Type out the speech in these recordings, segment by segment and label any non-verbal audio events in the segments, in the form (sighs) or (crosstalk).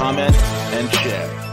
comment, and share.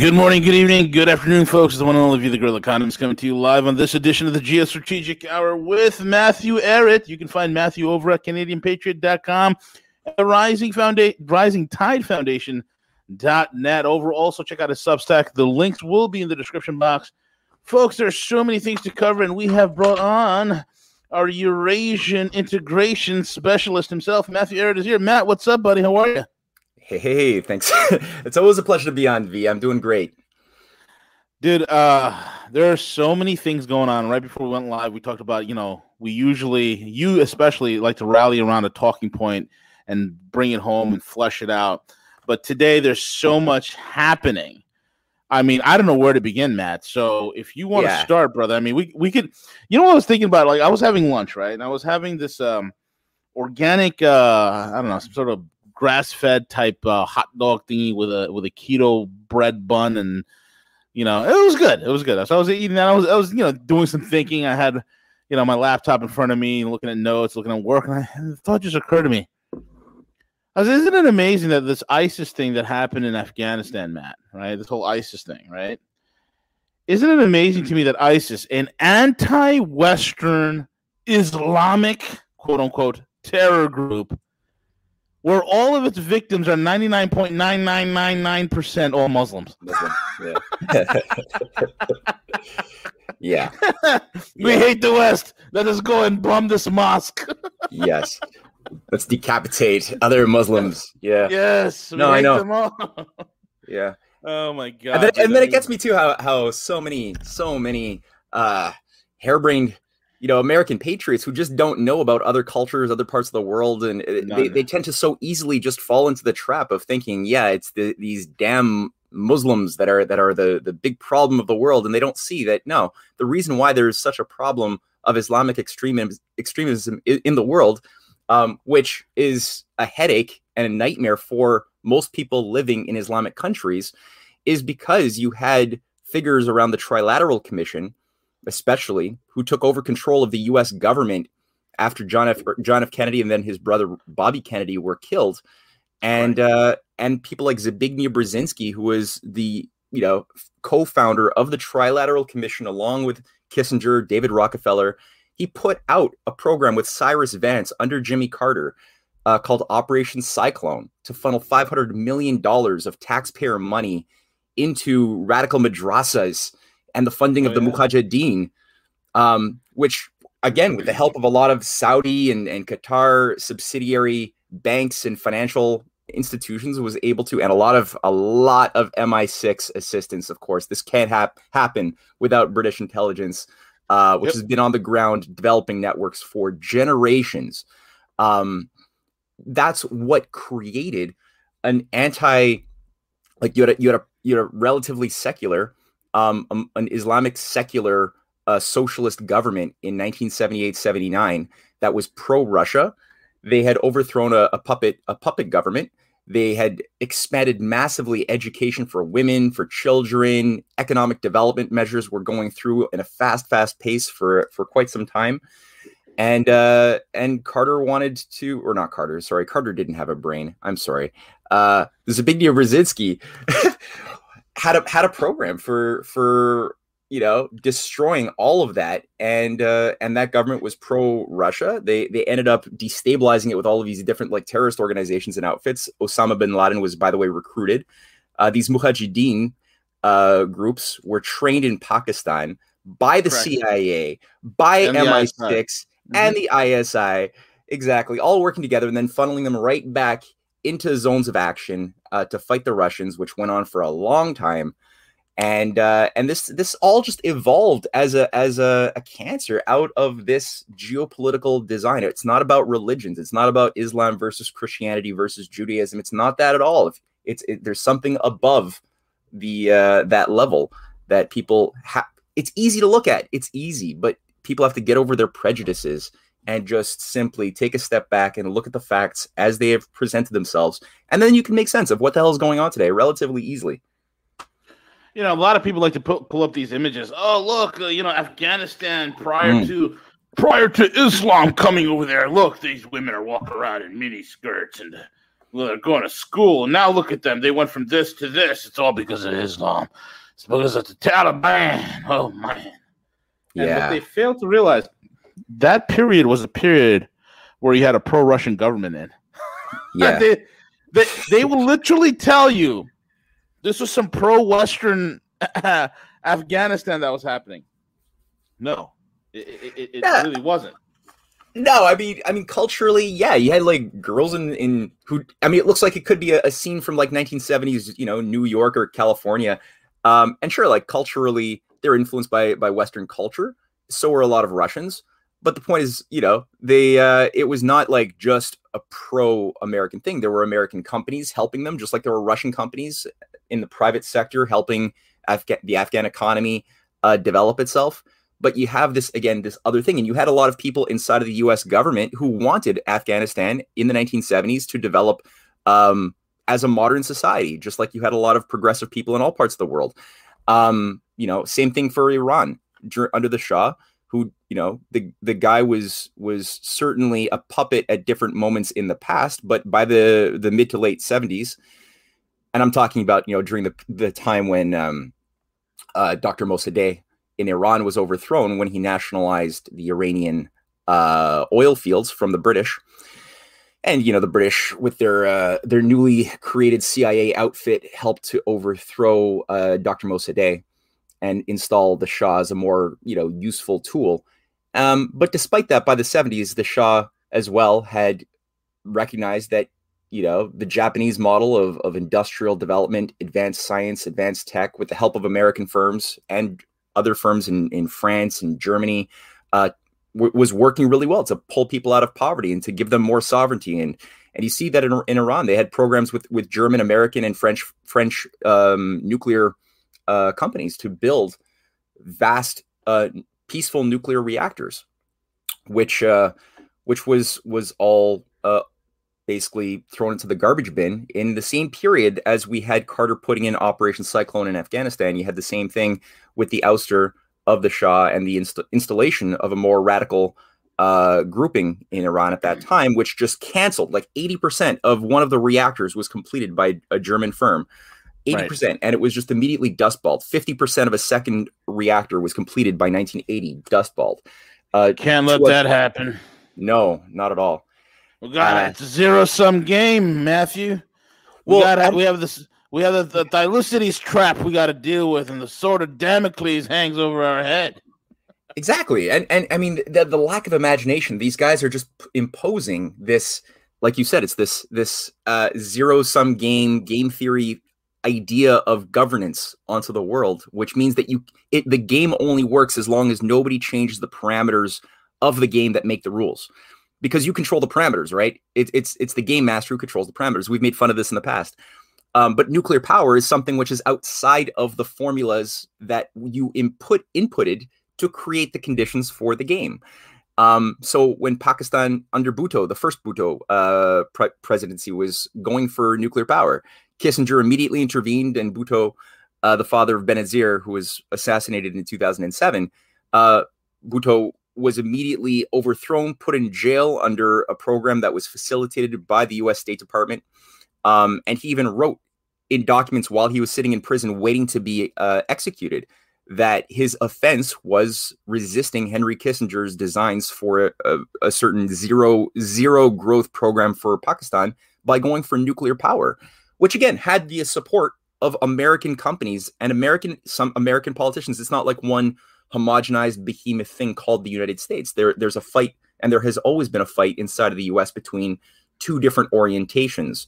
Good morning, good evening, good afternoon, folks. It's the one and only V the Guerrilla Economist coming to you live on this edition of the Geostrategic Hour with Matthew Ehret. You can find Matthew over at CanadianPatriot.com and the Rising Foundation, Rising Tide Foundation.net. Over also check out his Substack. The links will be in the description box. Folks, there's so many things to cover, and we have brought on our Eurasian integration specialist himself. Matthew Ehret is here. Matt, what's up, buddy? How are you? Hey, hey, thanks. (laughs) it's always a pleasure to be on V. I'm doing great. Dude, uh, there are so many things going on. Right before we went live, we talked about, you know, we usually, you especially, like to rally around a talking point and bring it home and flesh it out. But today, there's so much happening. I mean, I don't know where to begin, Matt. So if you want yeah. to start, brother, I mean, we we could. You know what I was thinking about? Like, I was having lunch, right, and I was having this um organic, uh, I don't know, some sort of grass fed type uh, hot dog thingy with a with a keto bread bun and you know it was good. It was good. So i was eating that. I was i was you know doing some thinking. I had you know my laptop in front of me looking at notes looking at work and, I, and the thought just occurred to me. I was, isn't it amazing that this isis thing that happened in afghanistan matt right? This whole isis thing right? Isn't it amazing to me that isis an anti-western islamic quote unquote terror group where all of its victims are 99.9999% all Muslims. Muslim, (laughs) yeah. yeah. (laughs) we yeah. hate the West. Let us go and bomb this mosque. (laughs) yes. Let's decapitate other Muslims. Yeah. Yes. No, I know. yeah. Oh my god. And then, and then it gets me too how how so many so many uh harebrained you know American patriots who just don't know about other cultures, other parts of the world, and they, they tend to so easily just fall into the trap of thinking, yeah, it's the, these damn Muslims that are that are the the big problem of the world, and they don't see that no, the reason why there is such a problem of Islamic extremism extremism in the world, um, which is a headache and a nightmare for most people living in Islamic countries, is because you had figures around the Trilateral Commission especially, who took over control of the U.S. government after John F. John F. Kennedy and then his brother Bobby Kennedy were killed, and right. uh, and people like Zbigniew Brzezinski, who was the you know co-founder of the Trilateral Commission, along with Kissinger, David Rockefeller. He put out a program with Cyrus Vance under Jimmy Carter uh, called Operation Cyclone to funnel $500 million of taxpayer money into radical madrasas and the funding oh, of the yeah. Mujahideen, um, which again, with the help of a lot of Saudi and, and Qatar subsidiary banks and financial institutions, was able to, and a lot of a lot of MI6 assistance. Of course, this can't hap- happen without British intelligence, uh, which yep. has been on the ground developing networks for generations. Um, that's what created an anti, like you had a, you had a you had a relatively secular um, um, an Islamic secular uh, socialist government in 1978-79 that was pro-Russia. They had overthrown a, a puppet a puppet government. They had expanded massively education for women, for children. Economic development measures were going through in a fast, fast pace for for quite some time. And uh, and Carter wanted to, or not Carter, sorry, Carter didn't have a brain. I'm sorry. Uh, Zbigniew Brzezinski (laughs) had a had a program for for you know destroying all of that and uh and that government was pro russia they they ended up destabilizing it with all of these different like terrorist organizations and outfits osama bin laden was by the way recruited uh, these mujahideen uh, groups were trained in pakistan by the Correct. CIA, by and MI6, mm-hmm. and the ISI. Exactly, all working together and then funneling them right back into zones of action uh, to fight the Russians, which went on for a long time. And uh, and this this all just evolved as a as a, a cancer out of this geopolitical design. It's not about religions. It's not about Islam versus Christianity versus Judaism. It's not that at all. If it's it, there's something above the uh, that level that people have. It's easy to look at. It's easy, but people have to get over their prejudices and just simply take a step back and look at the facts as they have presented themselves. And then you can make sense of what the hell is going on today relatively easily. You know, a lot of people like to pull, pull up these images. Oh, look, uh, you know, Afghanistan prior mm. to prior to Islam coming over there. Look, these women are walking around in mini skirts and well, they're going to school. And now look at them. They went from this to this. It's all because of Islam. It's because of the Taliban. Oh man. And yeah. what they failed to realize that period was a period where you had a pro-Russian government in. (laughs) Yeah, they, they they will literally tell you this was some pro-Western (laughs) Afghanistan that was happening. No, it, it, it yeah. really wasn't. No, I mean, I mean, culturally, yeah, you had like girls in in who. I mean, it looks like it could be a, a scene from like 1970s, you know, New York or California. Um, and sure, like culturally, they're influenced by by Western culture. So are a lot of Russians but the point is, you know, they uh, it was not like just a pro-American thing. There were American companies helping them, just like there were Russian companies in the private sector helping Afga- the Afghan economy uh, develop itself. But you have this again, this other thing, and you had a lot of people inside of the U.S. government who wanted Afghanistan in the 1970s to develop um, as a modern society, just like you had a lot of progressive people in all parts of the world. Um, you know, same thing for Iran under the Shah who you know the the guy was was certainly a puppet at different moments in the past but by the the mid to late 70s and i'm talking about you know during the the time when um, uh, dr mossadegh in iran was overthrown when he nationalized the iranian uh, oil fields from the british. And you know the british with their uh, their newly created cia outfit helped to overthrow uh, dr mossadegh and install the Shah as a more you know useful tool. Um, but despite that, by the 70s, the Shah as well had recognized that you know the Japanese model of, of industrial development, advanced science, advanced tech, with the help of American firms and other firms in, in France and Germany, uh, w- was working really well to pull people out of poverty and to give them more sovereignty. And and you see that in, in Iran, they had programs with with German, American, and French French um, nuclear uh, companies to build vast, uh, peaceful nuclear reactors, which uh, which was was all uh, basically thrown into the garbage bin in the same period as we had Carter putting in Operation Cyclone in Afghanistan. You had the same thing with the ouster of the Shah and the inst- installation of a more radical uh, grouping in Iran at that time, which just canceled like 80% of one of the reactors was completed by a German firm. 80%. Right. And it was just immediately dustballed. 50% of a second reactor was completed by 1980, dustballed. Uh, Can't let that happen. No, not at all. We got uh, it's a zero sum game, Matthew. We well, got we have this we have the, the trap we got to deal with, and the sword of Damocles hangs over our head. Exactly, and and I mean the, the lack of imagination. These guys are just imposing this, like you said, it's this this uh, zero sum game game theory idea of governance onto the world, which means that you it, the game only works as long as nobody changes the parameters of the game that make the rules. Because you control the parameters, right? It, it's it's the game master who controls the parameters. We've made fun of this in the past. Um, but nuclear power is something which is outside of the formulas that you input inputted to create the conditions for the game. Um, so when Pakistan under Bhutto, the first Bhutto uh, pre- presidency, was going for nuclear power, Kissinger immediately intervened, and Bhutto, uh, the father of Benazir, who was assassinated in 2007, uh, Bhutto was immediately overthrown, put in jail under a program that was facilitated by the U.S. State Department. Um, and he even wrote in documents while he was sitting in prison waiting to be uh, executed that his offense was resisting Henry Kissinger's designs for a, a, a, certain zero zero growth program for Pakistan by going for nuclear power which again had the support of American companies and American some American politicians. It's not like one homogenized behemoth thing called the United States. There, there's a fight, and there has always been a fight inside of the U.S. between two different orientations.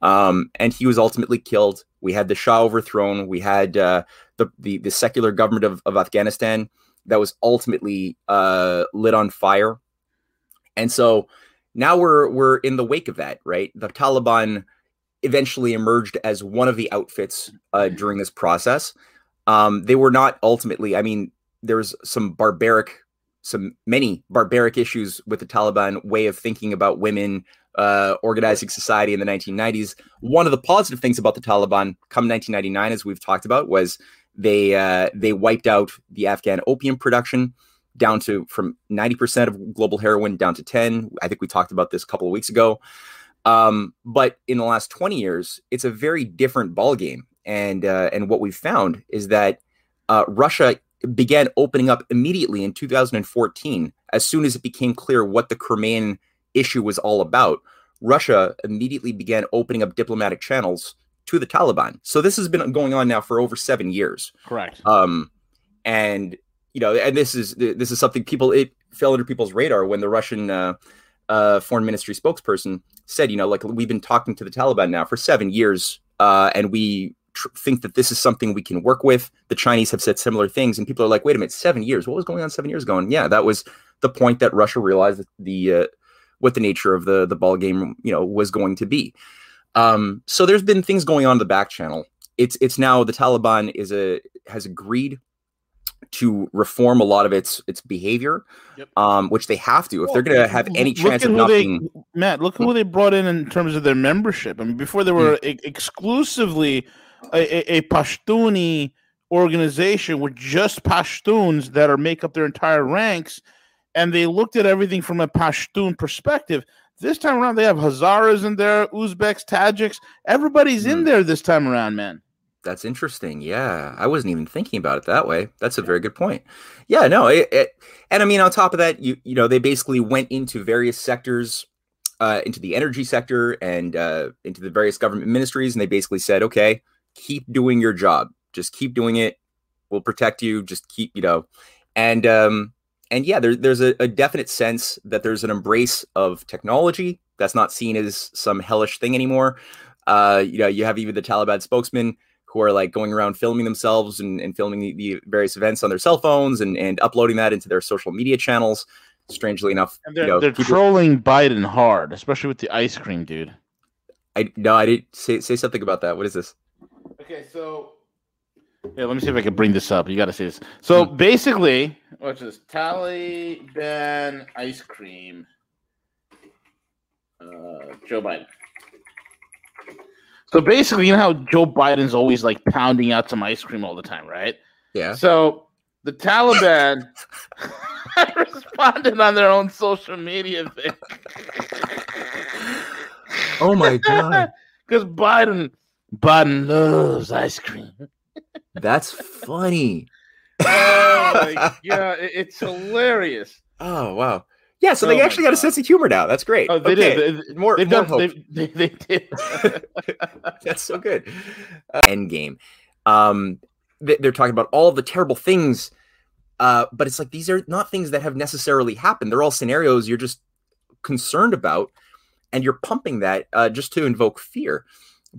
Um, and he was ultimately killed. We had the Shah overthrown. We had uh, the, the, the secular government of, of Afghanistan that was ultimately uh, lit on fire. And so now we're we're in the wake of that, right? The Taliban eventually emerged as one of the outfits uh, during this process. Um, they were not ultimately. I mean, there's some barbaric, some many barbaric issues with the Taliban way of thinking about women, uh, organizing society in the 1990s. One of the positive things about the Taliban, come 1999, as we've talked about, was they uh, they wiped out the Afghan opium production down to from 90% of global heroin down to 10. I think we talked about this a couple of weeks ago. Um, but in the last 20 years, it's a very different ballgame. And uh, and what we've found is that uh, Russia began opening up immediately in 2014 as soon as it became clear what the Crimean issue was all about. Russia immediately began opening up diplomatic channels to the Taliban. So this has been going on now for over seven years. Correct. Um, and you know, and this is this is something people it fell under people's radar when the Russian uh, uh, foreign ministry spokesperson said, you know, like we've been talking to the Taliban now for seven years, uh, and we tr- think that this is something we can work with. The Chinese have said similar things, and people are like, wait a minute, seven years? What was going on seven years ago? And yeah, that was the point that Russia realized that the uh, what the nature of the the ball game, you know, was going to be. Um, so there's been things going on in the back channel. It's it's now the Taliban is a has agreed to reform a lot of its its behavior, yep. um, which they have to if they're going to have any chance of not they, being. Matt, look who they brought in in terms of their membership. I mean, before they were mm. exclusively a, a, a Pashtuni organization with just Pashtuns that are make up their entire ranks, and they looked at everything from a Pashtun perspective. This time around, they have Hazaras in there, Uzbeks, Tajiks. Everybody's mm. in there this time around, man. That's interesting. Yeah, I wasn't even thinking about it that way. That's a very good point. Yeah, no, it, it, and I mean, on top of that, you you know, they basically went into various sectors, uh, into the energy sector and uh, into the various government ministries, and they basically said, okay, keep doing your job, just keep doing it. We'll protect you. Just keep, you know, and um, and yeah, there, there's a, a definite sense that there's an embrace of technology that's not seen as some hellish thing anymore. Uh, you know, you have even the Taliban spokesman who are like going around filming themselves and, and filming the, the, various events on their cell phones and, and uploading that into their social media channels. Strangely enough, and they're, you know, they're people... trolling Biden hard, especially with the ice cream, dude. I no, I didn't say say something about that. What is this? Okay, so yeah, let me see if I can bring this up. You got to see this. So hmm. basically, what's this? Taliban ice cream. Uh, Joe Biden. So basically, you know how Joe Biden's always like pounding out some ice cream all the time, right? Yeah. So the Taliban (laughs) responded on their own social media thing. oh my god! (laughs) Because Biden, Biden loves ice cream. That's funny. oh my (laughs) god! It's hilarious. Oh wow! Yeah, so oh they actually got a sense of humor now. That's great. Oh, they okay. did. They, more, they've more done, hope. They, they, did. (laughs) That's so good. Uh, Endgame. Um, they, are talking about all the terrible things, uh, but it's like these are not things that have necessarily happened. They're all scenarios you're just concerned about, and you're pumping that uh, just to invoke fear.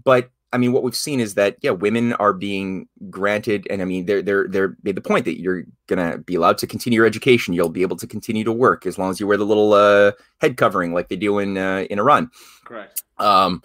But I mean, what we've seen is that yeah, women are being granted, and I mean, they're they're they're made the point that you're gonna be allowed to continue your education. You'll be able to continue to work as long as you wear the little uh, head covering like they do in uh, in Iran. Correct. Um,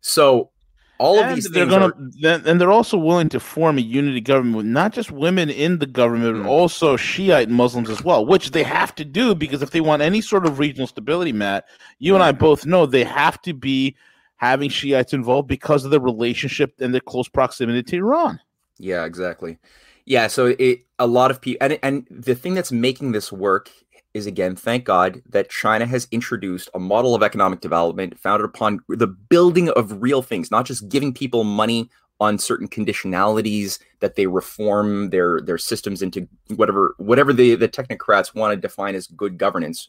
so all and of these they're gonna are, and they're also willing to form a unity government with not just women in the government, mm-hmm. but also Shiite Muslims as well, which they have to do because if they want any sort of regional stability, Matt, you and I both know they have to be having Shiites involved because of the relationship and the close proximity to Iran. Yeah, exactly. Yeah, so it a lot of people and and the thing that's making this work is again, thank God that China has introduced a model of economic development founded upon the building of real things, not just giving people money on certain conditionalities that they reform their their systems into whatever whatever the the technocrats want to define as good governance.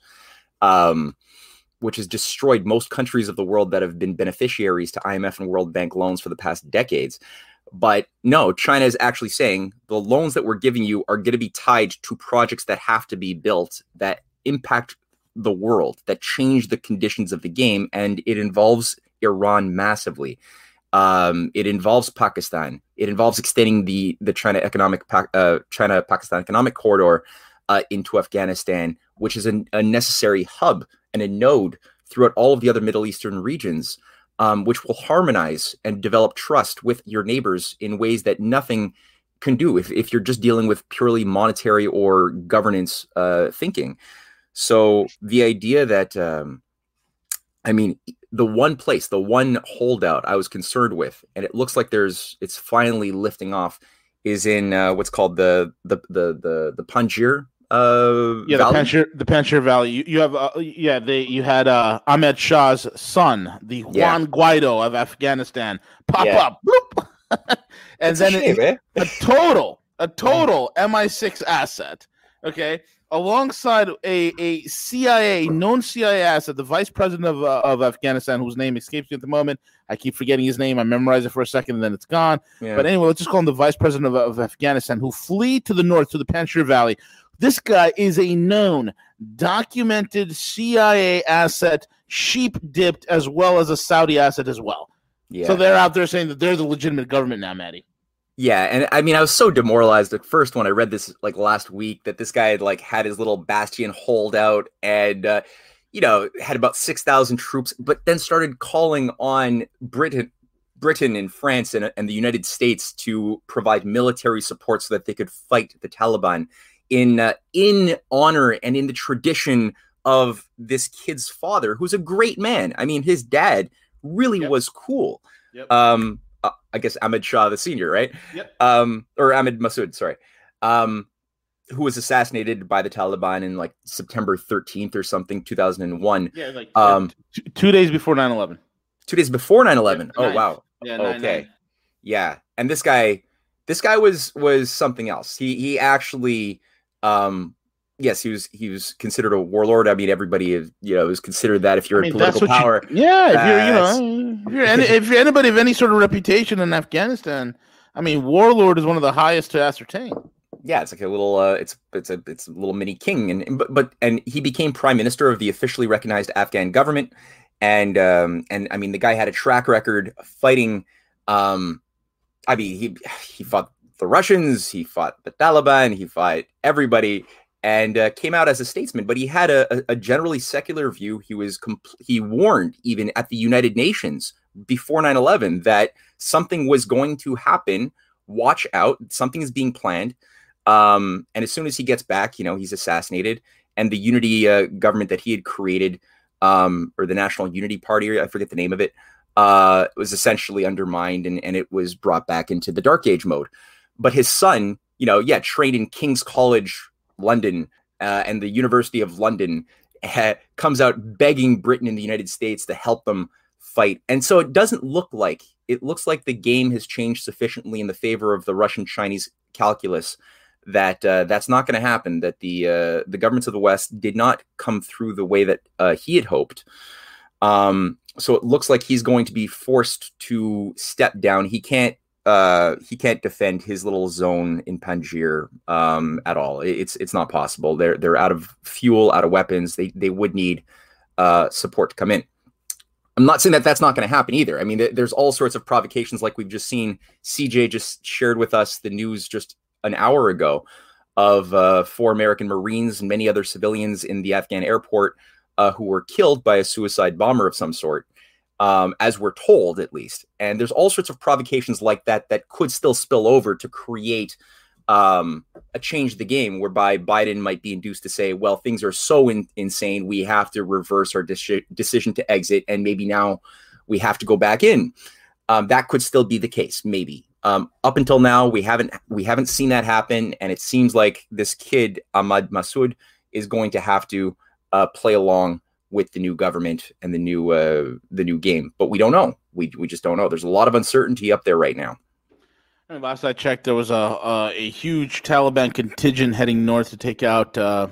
Um, which has destroyed most countries of the world that have been beneficiaries to IMF and World Bank loans for the past decades. But no, China is actually saying the loans that we're giving you are going to be tied to projects that have to be built that impact the world, that change the conditions of the game, and it involves Iran massively. Um, it involves Pakistan. It involves extending the the China economic uh, China Pakistan economic corridor uh, into Afghanistan, which is an, a necessary hub and a node throughout all of the other Middle Eastern regions um, which will harmonize and develop trust with your neighbors in ways that nothing can do if, if you're just dealing with purely monetary or governance uh, thinking. So the idea that, um, I mean, the one place, the one holdout I was concerned with, and it looks like there's, it's finally lifting off, is in uh, what's called the the the the the Panjshir uh, yeah, Valley? the Panjshir, the Valley. You, you have, uh, yeah, they you had uh, Ahmed Shah's son, the Juan yeah. Guaido of Afghanistan, pop yeah. up, bloop, (laughs) and then a, shame, it, eh? a total, a (laughs) total MI6 asset. Okay, alongside a, a CIA, known CIA asset, the vice president of, uh, of Afghanistan, whose name escapes me at the moment. I keep forgetting his name. I memorize it for a second and then it's gone. Yeah. But anyway, let's just call him the vice president of, of Afghanistan, who flee to the north to the Panjshir Valley, this guy is a known, documented CIA asset, sheep dipped, as well as a Saudi asset as well. Yeah. So they're out there saying that they're the legitimate government now, Maddie. Yeah, and I mean, I was so demoralized at first when I read this like last week that this guy had like had his little bastion holdout and uh, you know had about six thousand troops, but then started calling on Britain, Britain and France and, and the United States to provide military support so that they could fight the Taliban in uh, in honor and in the tradition of this kid's father, who's a great man. I mean, his dad really yep. was cool. Yep. Um, uh, I guess Ahmed Shah the senior, right? Yep. Um, or Ahmed Massoud, sorry. Um, who was assassinated by the Taliban in like September 13th or something, 2001. Yeah, like um, two, two days before 9 11. Two days before 9 11. Yeah, oh, wow. Yeah, okay. Nine. Yeah. And this guy, this guy was was something else. He he actually um, yes, he was he was considered a warlord. I mean, everybody is you know is considered that if you're I mean, in political power. You, yeah, if you're you know if you're, any, if you're anybody of any sort of reputation in Afghanistan, I mean, warlord is one of the highest to ascertain. Yeah, it's like a little uh, it's it's a it's a little mini king, and but but and he became prime minister of the officially recognized Afghan government, and um and I mean the guy had a track record fighting. Um, I mean he he fought the Russians, he fought the Taliban, he fought everybody, and uh, came out as a statesman. But he had a, a generally secular view. He was compl- he warned even at the United Nations before 9/11 that something was going to happen. Watch out, something is being planned. Um, and as soon as he gets back, you know, he's assassinated, and the unity uh, government that he had created, um, or the National Unity Party, I forget the name of it, uh, was essentially undermined, and, and it was brought back into the Dark Age mode. But his son, you know, yeah, trained in King's College, London, uh, and the University of London, ha- (laughs) comes out begging Britain and the United States to help them fight. And so it doesn't look like it looks like the game has changed sufficiently in the favor of the Russian Chinese calculus that uh, that's not going to happen. That the uh, the governments of the West did not come through the way that uh, he had hoped. Um, so it looks like he's going to be forced to step down. He can't uh, he can't defend his little zone in Panjshir um, at all. It's it's not possible. They're they're out of fuel, out of weapons. They they would need uh, support to come in. I'm not saying that that's not going to happen either. I mean, th- there's all sorts of provocations, like we've just seen. CJ just shared with us the news just an hour ago of uh, four American Marines and many other civilians in the Afghan airport uh, who were killed by a suicide bomber of some sort um, as we're told at least. And there's all sorts of provocations like that that could still spill over to create um, a change the game whereby Biden might be induced to say, well, things are so in- insane, we have to reverse our de- decision to exit, and maybe now we have to go back in. Um, that could still be the case, maybe. Um, up until now, we haven't we haven't seen that happen, and it seems like this kid Ahmad Masood is going to have to uh, play along with the new government and the new uh, the new game. But we don't know. We we just don't know. There's a lot of uncertainty up there right now. And last I checked, there was a a, a huge Taliban contingent heading north to take out uh,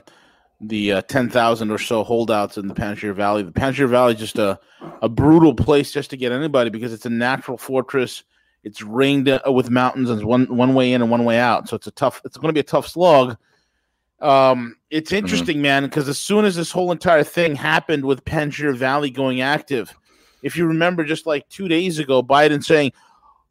the uh, ten thousand or so holdouts in the Panjshir Valley. The Panjshir Valley is just a a brutal place just to get anybody because it's a natural fortress. It's ringed uh, with mountains and one one way in and one way out. So it's a tough. It's going to be a tough slog. Um, it's mm-hmm. interesting, mm-hmm. man, because as soon as this whole entire thing happened with Panjshir Valley going active, if you remember, just like two days ago, Biden saying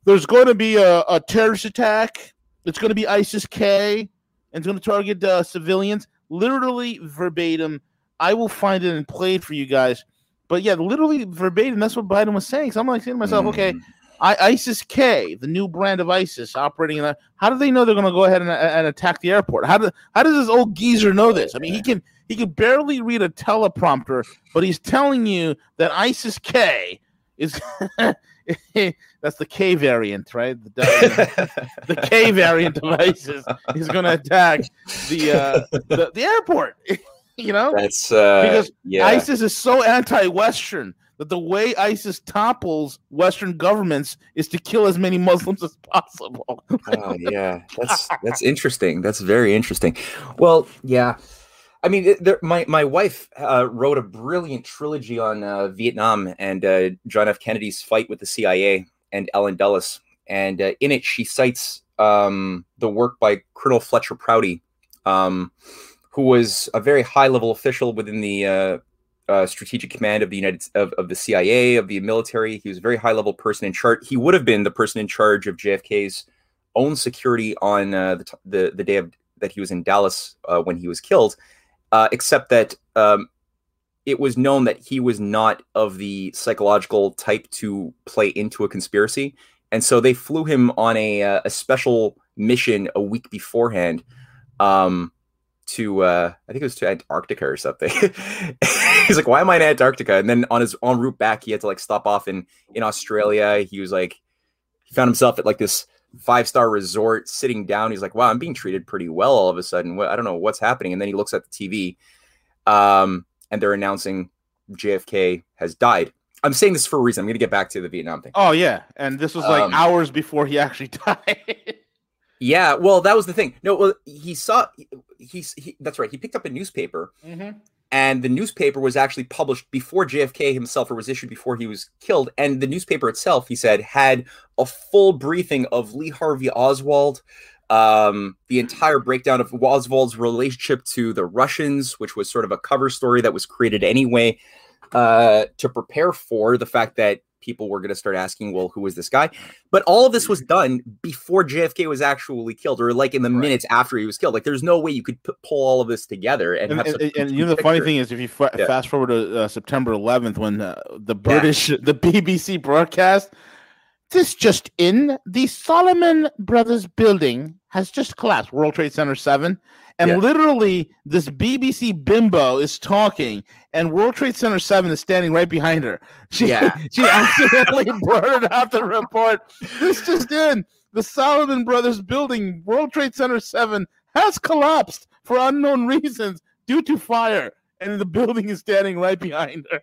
there's going to be a, a terrorist attack. It's going to be ISIS K, and it's going to target uh, civilians. Literally verbatim. I will find it and play it for you guys. But yeah, literally verbatim. That's what Biden was saying. So I'm like saying to myself, mm. okay, I, ISIS K, the new brand of ISIS operating in that. How do they know they're going to go ahead and, and, attack the airport? How, do, how does this old geezer know this? I mean, he can he can barely read a teleprompter, but he's telling you that ISIS K is (laughs) that's the K variant, right? The, (laughs) the K variant of ISIS is going to attack the, uh, the the airport. (laughs) you know, that's uh, because yeah. ISIS is so anti-Western that the way ISIS topples Western governments is to kill as many Muslims as possible. oh yeah, (laughs) that's that's interesting. That's very interesting. Well, yeah. I mean, there, my my wife uh, wrote a brilliant trilogy on uh, Vietnam and uh, John F. Kennedy's fight with the CIA and Allen Dulles, and uh, in it she cites um, the work by Colonel Fletcher Prouty, um, who was a very high level official within the uh, strategic command of the United of, of the CIA of the military. He was a very high level person in charge. He would have been the person in charge of JFK's own security on uh, the, the, the day of that he was in Dallas uh, when he was killed. Uh, except that um, it was known that he was not of the psychological type to play into a conspiracy, and so they flew him on a uh, a special mission a week beforehand. Um, to uh I think it was to Antarctica or something. (laughs) He's like, why am I in Antarctica? And then on his en route back, he had to like stop off in in Australia. He was like, he found himself at like this five star resort, sitting down. He's like, wow, I'm being treated pretty well all of a sudden. I don't know what's happening. And then he looks at the TV, um, and they're announcing JFK has died. I'm saying this for a reason. I'm going to get back to the Vietnam thing. Oh yeah, and this was like um, hours before he actually (laughs) died. Yeah, well, that was the thing. No, well, he saw he's he, that's right. He picked up a newspaper, mm-hmm. And the newspaper was actually published before JFK himself, or was issued before he was killed. And the newspaper itself, he said, had a full briefing of Lee Harvey Oswald, um, the entire breakdown of Oswald's relationship to the Russians, which was sort of a cover story that was created anyway uh, to prepare for the fact that people were going to start asking, well, who was this guy? But all of this was done before JFK was actually killed, or like in the right. minutes after he was killed. Like, there's no way you could p- pull all of this together and, and, and, and you know the funny thing is, if you yeah. fast forward to uh, September 11th, when uh, the British, yeah. (laughs) the BBC broadcast, this just in: the Salomon Brothers building has just collapsed. World Trade Center seven. And yeah. literally, this BBC bimbo is talking, and World Trade Center 7 is standing right behind her. (laughs) She, yeah. (laughs) she accidentally (laughs) blurted out the report. This just in the Salomon Brothers building, World Trade Center 7, has collapsed for unknown reasons due to fire, and the building is standing right behind her.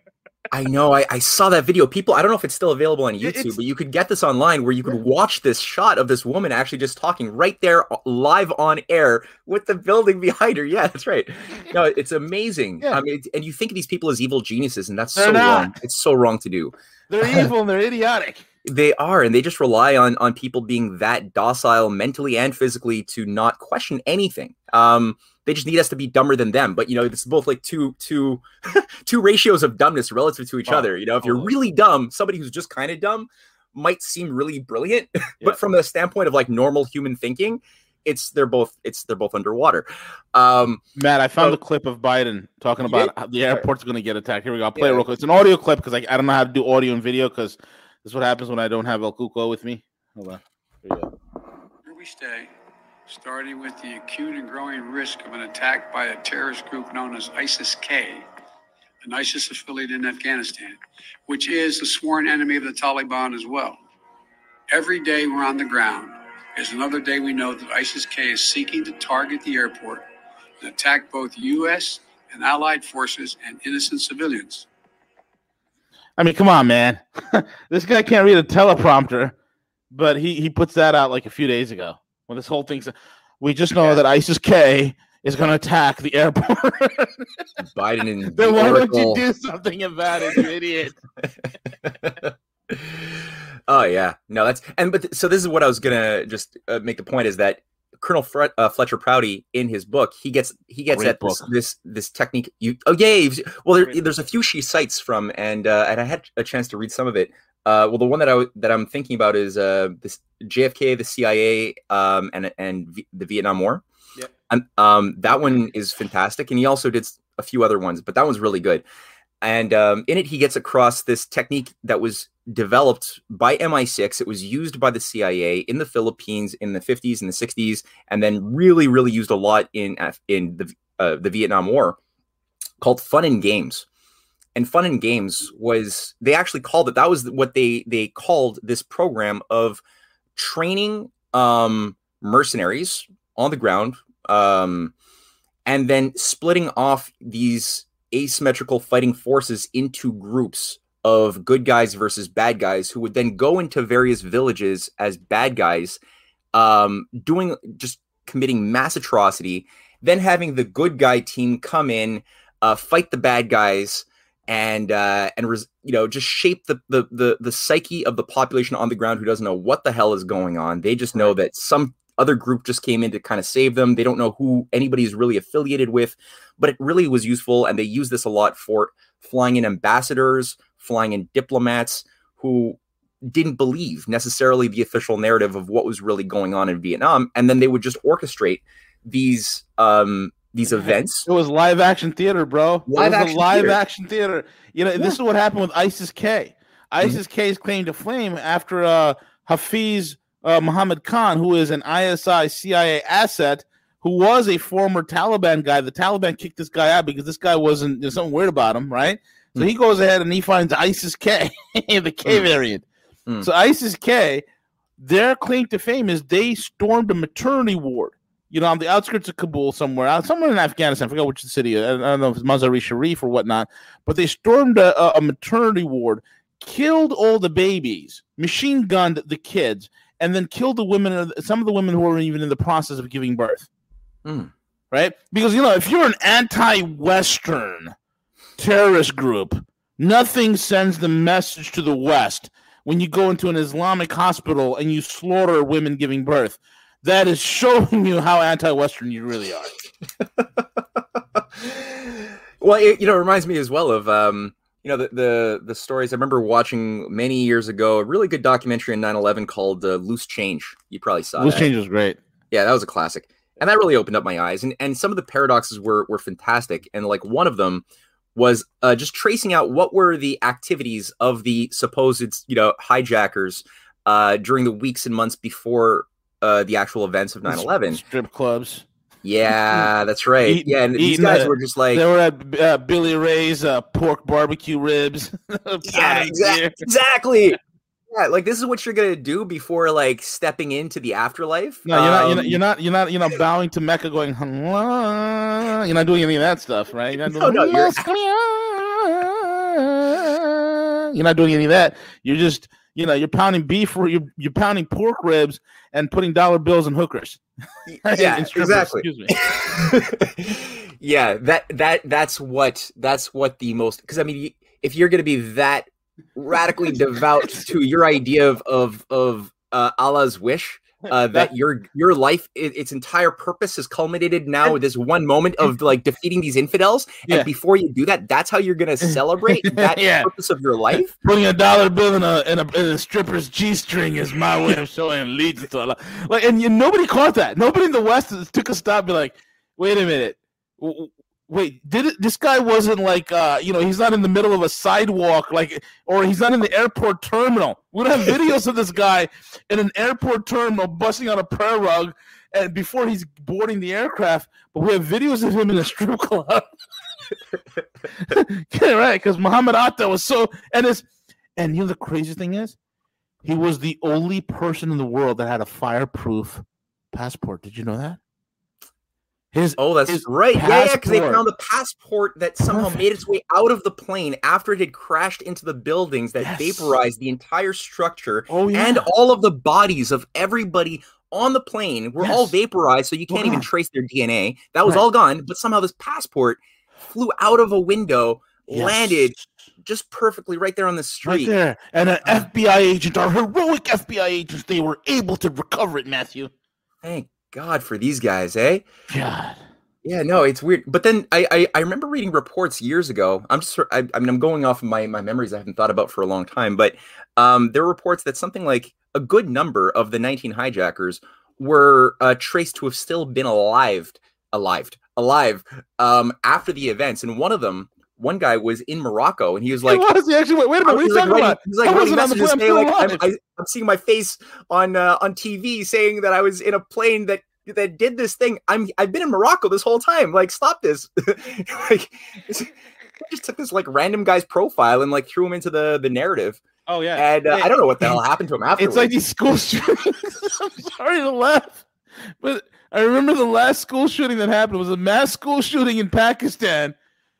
I know. I, I saw that video. People, I don't know if it's still available on YouTube, it's, but you could get this online where you could watch this shot of this woman actually just talking right there uh, live on air with the building (laughs) behind her. Yeah, that's right. No, it's amazing. (laughs) Yeah. I mean, and you think of these people as evil geniuses, and that's They're so not. wrong. It's so wrong to do. (laughs) They're evil and they're idiotic. They are, and they just rely on on people being that docile mentally and physically to not question anything. Um, they just need us to be dumber than them. But you know, it's both like two two (laughs) two ratios of dumbness relative to each oh, other. You know, if you're really dumb, somebody who's just kind of dumb might seem really brilliant, (laughs) yeah. but from the standpoint of like normal human thinking, it's they're both it's they're both underwater. Um, Matt, I found so, the clip of Biden talking about yeah, the airport's going to get attacked. Here we go. I'll play yeah. it real quick. It's an audio clip because I, I don't know how to do audio and video because this is what happens when I don't have El Cuco with me. Hold on. Here we go. Here we stay starting with the acute and growing risk of an attack by a terrorist group known as ISIS K, an ISIS affiliate in Afghanistan, which is a sworn enemy of the Taliban as well. Every day we're on the ground is another day we know that ISIS K is seeking to target the airport and attack both U.S. and allied forces and innocent civilians. I mean, come on, man. (laughs) this guy can't read a teleprompter, but he, he puts that out like a few days ago when this whole thing's. We just know yeah. that ISIS K is going to attack the airport. Biden and (laughs) then why don't you do something about it, you idiot? (laughs) Oh yeah, no, that's and but so this is what I was gonna just uh, make the point is that Colonel Fre- uh, Fletcher Prouty in his book he gets he gets Great at this, this, this technique. You oh yeah, well there, there's a few she cites from and uh, and I had a chance to read some of it. Uh, well, the one that I that I'm thinking about is uh, this JFK, the CIA, um, and and v- the Vietnam War. Yeah. And um, that one is fantastic, and he also did a few other ones, but that one's really good. And um, in it, he gets across this technique that was developed by MI6. It was used by the CIA in the Philippines in the 50s and the 60s, and then really, really used a lot in in the uh, the Vietnam War, called fun and games. And fun and games was they actually called it. That was what they they called this program of training um, mercenaries on the ground, um, and then splitting off these asymmetrical fighting forces into groups of good guys versus bad guys who would then go into various villages as bad guys um, doing just committing mass atrocity then having the good guy team come in uh, fight the bad guys and uh, and res- you know just shape the, the the the psyche of the population on the ground who doesn't know what the hell is going on they just know that some other group just came in to kind of save them. They don't know who anybody is really affiliated with, but it really was useful. And they use this a lot for flying in ambassadors, flying in diplomats who didn't believe necessarily the official narrative of what was really going on in Vietnam. And then they would just orchestrate these um these events. It was live action theater, bro. Live action live theater. action theater. You know, yeah. this is what happened with ISIS K. ISIS mm-hmm. K's claim to flame after uh Hafiz uh, Muhammad Khan, who is an ISI CIA asset, who was a former Taliban guy. The Taliban kicked this guy out because this guy wasn't there's something weird about him, right? So mm. he goes ahead and he finds ISIS K, (laughs) the K mm. variant. Mm. So ISIS K, their claim to fame is they stormed a maternity ward, you know, on the outskirts of Kabul somewhere, somewhere in Afghanistan. I forgot which city. I don't know if it's Mazar-e Sharif or whatnot, but they stormed a, a maternity ward, killed all the babies, machine gunned the kids, and then killed the women, some of the women who were even in the process of giving birth. Mm. Right? Because, you know, if you're an anti Western terrorist group, nothing sends the message to the West when you go into an Islamic hospital and you slaughter women giving birth. That is showing you how anti Western you really are. (laughs) well, it, you know, it reminds me as well of. Um, you know the, the the stories i remember watching many years ago a really good documentary on 9-11 called uh, loose change you probably saw loose that. change was great yeah that was a classic and that really opened up my eyes and and some of the paradoxes were were fantastic and like one of them was uh, just tracing out what were the activities of the supposed you know hijackers uh, during the weeks and months before uh, the actual events of 9-11 strip clubs yeah, that's (laughs) right. Eating, yeah, and these guys were just like they were at uh, Billy Ray's uh, pork barbecue ribs. (laughs) yeah, exactly. exactly. Yeah, like this is what you're gonna do before like stepping into the afterlife. No, you're, um, not, you're not. You're not. You're not. You know, bowing to Mecca, going. Hello. You're not doing any of that stuff, right? You're not doing, no, no, you're, you're not doing any of that. You're just you know, you're pounding beef or you're, you're pounding pork ribs and putting dollar bills in hookers. (laughs) yeah, exactly. Excuse me. (laughs) yeah, that that that's what that's what the most because I mean, if you're going to be that radically devout to your idea of of of uh, Allah's wish, uh, (laughs) that your your life its entire purpose has culminated now with this one moment of like defeating these infidels. Yeah. and before you do that that's how you're gonna (laughs) celebrate that yeah. purpose of your life? (laughs) Putting a dollar bill in a, in a, in a stripper's g-string is my way of showing allegiance to Allah. Like and you, nobody caught that. Nobody in the west took a stop be like wait a minute wait did it this guy wasn't like uh you know he's not in the middle of a sidewalk like or he's not in the airport terminal. We don't have (laughs) videos of this guy in an airport terminal busting on a prayer rug and before he's boarding the aircraft but we have videos of him in a strip (laughs) club. (laughs) Yeah right because muhammad atta was so and it's and you know the crazy thing is he was the only person in the world that had a fireproof passport. Did you know that his, oh, that's his right. Passport. Yeah, yeah, because they found the passport that somehow Perfect. made its way out of the plane after it had crashed into the buildings that yes. vaporized the entire structure oh, yeah. and all of the bodies of everybody on the plane were yes. all vaporized, so you can't even trace their DNA. That was right. all gone, but somehow this passport flew out of a window, yes. landed just perfectly right there on the street. Right there. And an uh, FBI agent, our heroic FBI agents, they were able to recover it, Matthew. Thank God for these guys, eh? God. Yeah, no, it's weird. But then I, I, I remember reading reports years ago. I'm just I, I, mean I'm going off my my memories I haven't thought about for a long time. But um, there were reports that something like a good number of the 19 hijackers were uh, traced to have still been alive, alive, alive um, after the events, and one of them one guy was in Morocco and he was like, he was. He actually, wait, wait a minute, what are you talking writing, about? He's like, writing messages saying, like, I'm, I, am seeing my face on uh, on TV saying that I was in a plane that that did this thing. I'm I've been in Morocco this whole time. Like, stop this. (laughs) like, just took this like random guy's profile and like threw him into the the narrative. Oh yeah, and uh, I don't know what the hell happened to him after. It's like these school (laughs) shootings. I'm sorry to laugh, but I remember the last school shooting that happened was a mass school shooting in Pakistan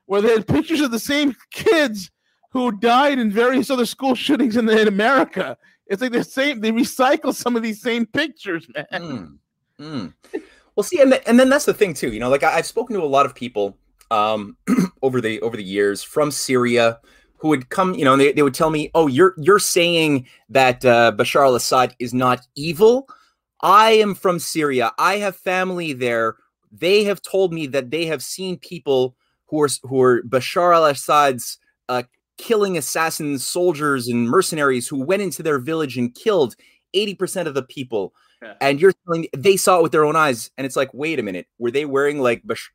where they had pictures of the same kids who died in various other school shootings in, in America. It's like the same. They recycle some of these same pictures, man. Mm, mm. Well, see, and, the, and then that's the thing too. You know, like I, have spoken to a lot of people um, (clears throat) over the over the years from Syria who would come. You know, they, they would tell me, "Oh, you're you're saying that uh, Bashar al-Assad is not evil." I am from Syria. I have family there. They have told me that they have seen people who are who are Bashar al-Assad's uh, killing assassins, soldiers, and mercenaries who went into their village and killed 80% of the people. Yeah. And you're telling me they saw it with their own eyes. And it's like, wait a minute, were they wearing like Bash-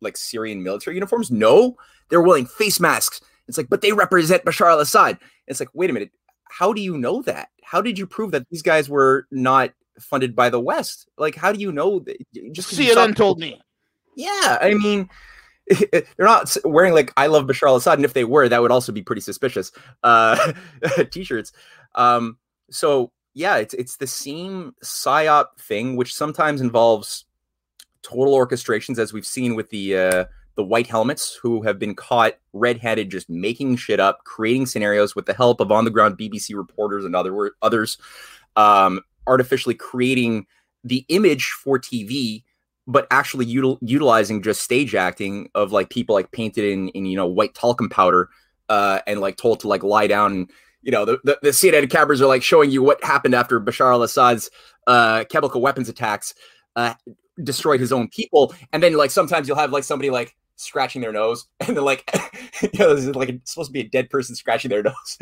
like Syrian military uniforms? No, they're wearing face masks. It's like, but they represent Bashar al-Assad. It's like, wait a minute, how do you know that? How did you prove that these guys were not funded by the West? Like, how do you know? That, just CNN told me. Yeah, I mean, (laughs) they're not wearing like "I love Bashar al-Assad," and if they were, that would also be pretty suspicious. Uh, (laughs) t-shirts. Um, so yeah, it's it's the same psyop thing, which sometimes involves total orchestrations, as we've seen with the uh, the white helmets who have been caught red-handed, just making shit up, creating scenarios with the help of on-the-ground BBC reporters and other others, um, artificially creating the image for TV but actually util- utilizing just stage acting of like people like painted in in you know white talcum powder uh, and like told to like lie down and you know the, the, the CNN cameras are like showing you what happened after Bashar al-Assad's uh, chemical weapons attacks uh, destroyed his own people. And then like sometimes you'll have like somebody like scratching their nose (laughs) and then like (laughs) you know this is like supposed to be a dead person scratching their (laughs) nose.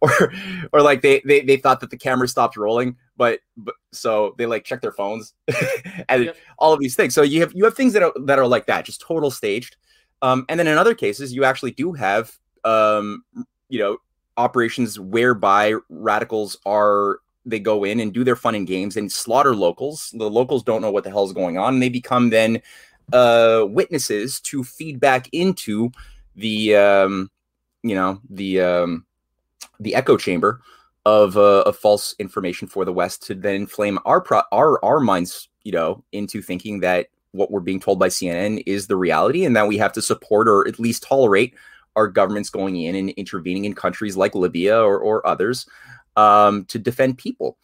Or or like they, they they thought that the camera stopped rolling but but so they like check their phones (laughs) and yep. all of these things. So you have you have things that are that are like that just total staged. Um and then in other cases you actually do have um you know operations whereby radicals are they go in and do their fun and games and slaughter locals. The locals don't know what the hell is going on. And they become then uh, witnesses to feed back into the um, you know the um, the echo chamber of uh, of false information for the West to then inflame our pro- our our minds, you know, into thinking that what we're being told by CNN is the reality, and that we have to support or at least tolerate our governments going in and intervening in countries like Libya or, or others um, to defend people.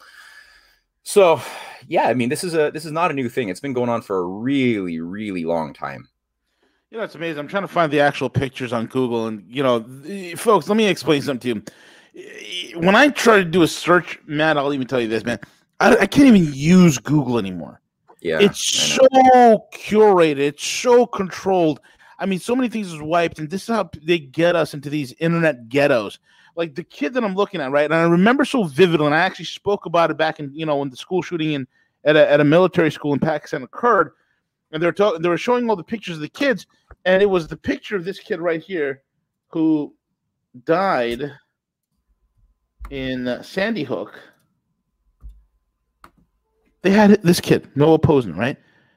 So, yeah, I mean, this is a this is not a new thing. It's been going on for a really, really long time. You know, it's amazing. I'm trying to find the actual pictures on Google, and you know, folks, let me explain something to you. When I try to do a search, Matt, I'll even tell you this, man. I, I can't even use Google anymore. Yeah, it's so curated, it's so controlled. I mean, so many things is wiped, and this is how they get us into these internet ghettos like the kid that I'm looking at, right? And I remember so vividly, and I actually spoke about it back in, you know, when the school shooting in at a, at a military school in Pakistan occurred, and they were talking, they were showing all the pictures of the kids, and it was the picture of this kid right here, who died in Sandy Hook. They had this kid, Noah Pozner, right?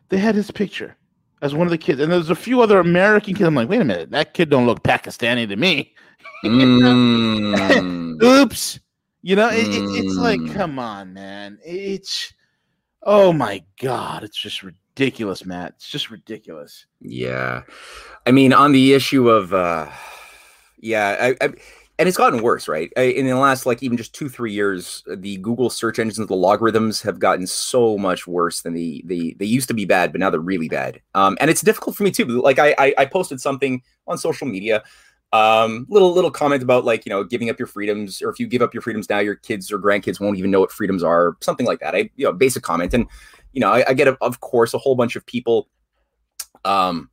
They had his picture as one of the kids, and there's a few other American kids. I'm like, wait a minute, that kid don't look Pakistani to me. Mm. (laughs) Oops. You know, it, it, it's like, mm. come on, man. It's, oh my God. It's just ridiculous, Matt. It's just ridiculous. Yeah. I mean, on the issue of, uh, yeah, I, I and it's gotten worse, right? In the last, like, even just two, three years, the Google search engines, the logarithms have gotten so much worse than the they they used to be bad, but now they're really bad. Um, and it's difficult for me too. Like, I I, I posted something on social media Um, little little comment about like you know giving up your freedoms, or if you give up your freedoms now, your kids or grandkids won't even know what freedoms are, something like that. I you know basic comment, and you know I, I get of course a whole bunch of people, um,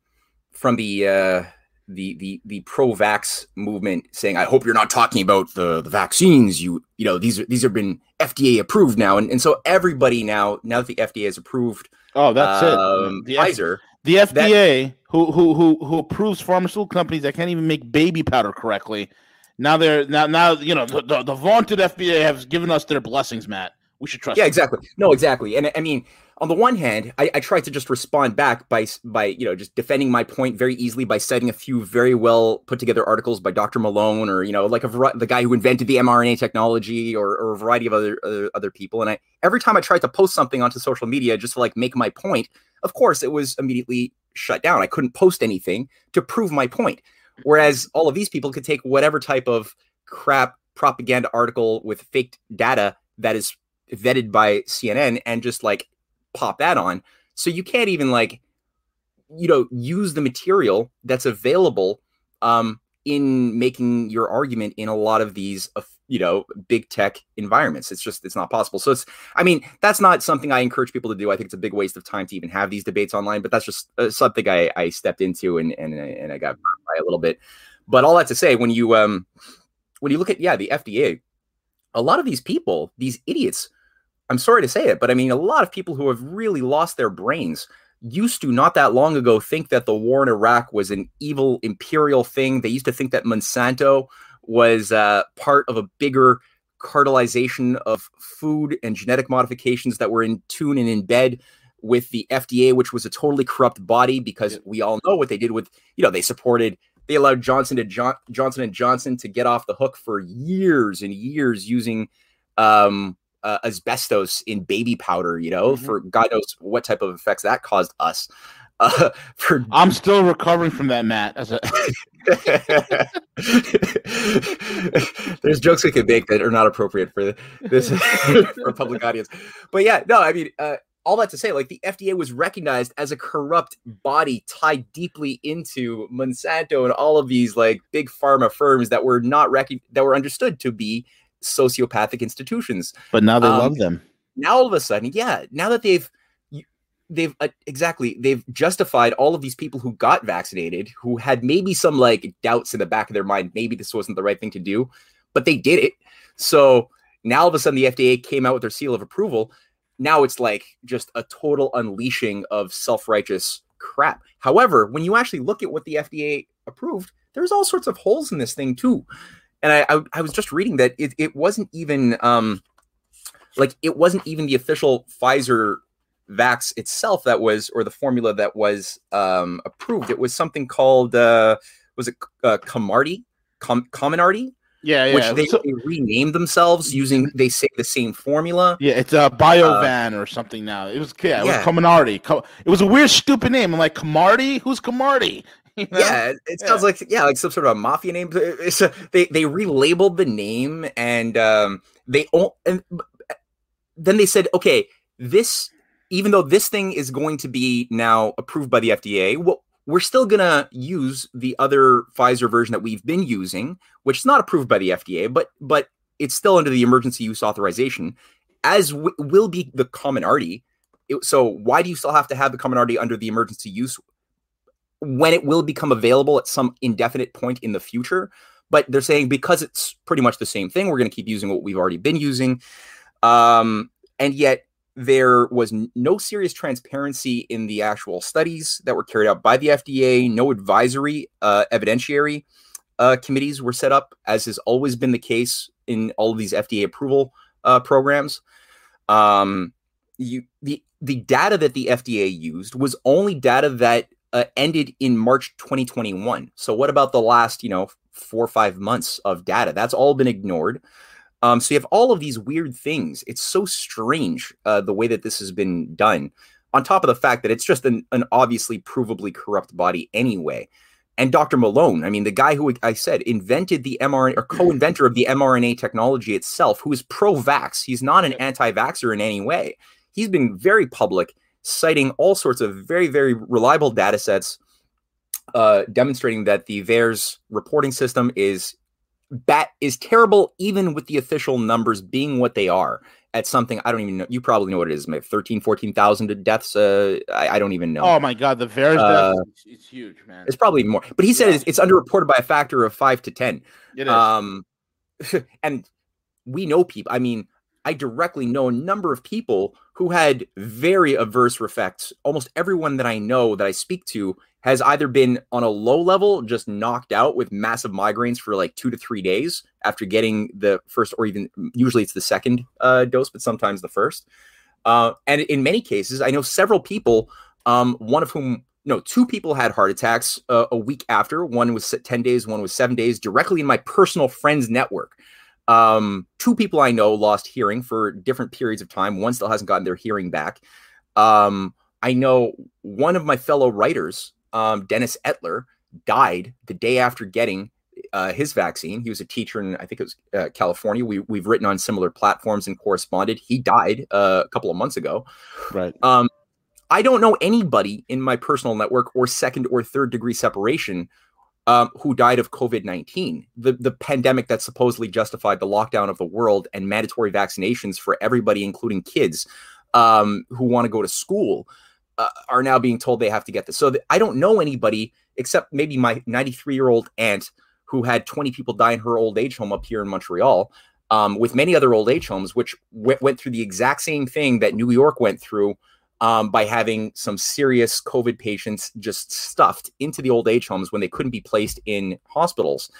from the uh, the the the pro-vax movement saying, "I hope you're not talking about the the vaccines. You you know these are these have been FDA approved now, and and so everybody now now that the FDA has approved, oh that's um, it, the Pfizer." F- the FDA, that, who who who who approves pharmaceutical companies that can't even make baby powder correctly, now they're now now you know the, the, the vaunted FDA has given us their blessings, Matt. We should trust. Yeah, them. exactly. No, exactly. And I mean, on the one hand, I, I tried to just respond back by by you know just defending my point very easily by citing a few very well put together articles by Dr. Malone or you know like a the guy who invented the mRNA technology or, or a variety of other, other other people. And I every time I tried to post something onto social media just to like make my point, of course it was immediately shut down. I couldn't post anything to prove my point. Whereas all of these people could take whatever type of crap propaganda article with faked data that is vetted by CNN and just like pop that on. So you can't even like, you know, use the material that's available um, in making your argument in a lot of these, uh, you know, big tech environments. It's just, it's not possible. So it's, I mean, that's not something I encourage people to do. I think it's a big waste of time to even have these debates online, but that's just uh, something I, I stepped into and, and, and I got by a little bit. But all that to say, when you, um, when you look at, yeah, the FDA, a lot of these people, these idiots, I'm sorry to say it, but I mean, a lot of people who have really lost their brains used to not that long ago think that the war in Iraq was an evil imperial thing. They used to think that Monsanto was uh, part of a bigger cartelization of food and genetic modifications that were in tune and in bed with the FDA, which was a totally corrupt body because we all know what they did with, you know, they supported they allowed Johnson to John, Johnson and Johnson to get off the hook for years and years using um, uh, asbestos in baby powder, you know, mm-hmm. for God knows what type of effects that caused us. (laughs) Uh, for I'm still recovering from that, Matt. As a (laughs) there's jokes we can make that are not appropriate for this (laughs) for a public audience, but yeah, no, I mean, uh, all that to say, like the FDA was recognized as a corrupt body tied deeply into Monsanto and all of these like big pharma firms that were not rec- that were understood to be sociopathic institutions. But now they um, love them. Now all of a sudden, yeah, now that they've they've uh, exactly they've justified all of these people who got vaccinated who had maybe some like doubts in the back of their mind maybe this wasn't the right thing to do but they did it so now all of a sudden the fda came out with their seal of approval now it's like just a total unleashing of self-righteous crap however when you actually look at what the fda approved there's all sorts of holes in this thing too and I, I, I was just reading that it, it wasn't even um like it wasn't even the official Pfizer vax itself that was or the formula that was um approved. It was something called uh was it uh Comirnaty? Com-? Yeah, yeah. Which they, so, they, renamed themselves using they say the same formula. Yeah, it's a uh, Biovan uh, or something now. It was yeah, it yeah. was. It was a weird, stupid name. I'm like Camardi? Who's Camardi? (laughs) You know? Yeah, it sounds yeah. like yeah, like some sort of a mafia name. It's a, they they relabeled the name and um, they and then they said, okay, this even though this thing is going to be now approved by the FDA, well, we're still gonna use the other Pfizer version that we've been using, which is not approved by the FDA, but but it's still under the emergency use authorization, as w- will be the Comirnaty. so why do you still have to have the Comirnaty under the emergency use when it will become available at some indefinite point in the future. But they're saying because it's pretty much the same thing, we're going to keep using what we've already been using. Um, and yet, there was no serious transparency in the actual studies that were carried out by the FDA. No advisory, uh, evidentiary uh, committees were set up, as has always been the case in all of these FDA approval uh, programs. Um, you the the data that the FDA used was only data that uh, ended in March 2021. So what about the last, you know, four or five months of data? That's all been ignored. Um, so you have all of these weird things. It's so strange uh, the way that this has been done. On top of the fact that it's just an, an obviously provably corrupt body anyway. And Dr. Malone, I mean, the guy who I said invented the mRNA or co-inventor of the mRNA technology itself, who is pro-vax. He's not an anti-vaxxer in any way. He's been very public citing all sorts of very, very reliable data sets uh, demonstrating that the VAERS reporting system is bat is terrible, even with the official numbers being what they are. At something I don't even know. You probably know what it is, maybe 13, 14,000 deaths. Uh, I, I, don't even know. Oh my God, the VAERS uh, deaths, it's, huge, man. It's probably more. But he said yeah. it's, it's underreported by a factor of five to 10. It is. Um, (laughs) and we know people. I mean, I directly know a number of people who had very adverse effects. Almost everyone that I know that I speak to has either been on a low level, just knocked out with massive migraines for like two to three days after getting the first, or even usually it's the second uh, dose, but sometimes the first. Uh, and in many cases, I know several people, um, one of whom, no, two people had heart attacks uh, a week after. One was 10 days, one was seven days, directly in my personal friends network. Um, two people I know lost hearing for different periods of time. One still hasn't gotten their hearing back. Um, I know one of my fellow writers um, Dennis Etler died the day after getting uh, his vaccine. He was a teacher in, I think it was uh, California. We, we've written on similar platforms and corresponded. He died uh, a couple of months ago. Right. Um, I don't know anybody in my personal network or second or third degree separation um, who died of COVID 19, the, the pandemic that supposedly justified the lockdown of the world and mandatory vaccinations for everybody, including kids um, who want to go to school uh, are now being told they have to get this. So th- I don't know anybody except maybe my 93 year old aunt who had 20 people die in her old age home up here in Montreal, um, with many other old age homes, which w- went through the exact same thing that New York went through um, by having some serious COVID patients just stuffed into the old age homes when they couldn't be placed in hospitals.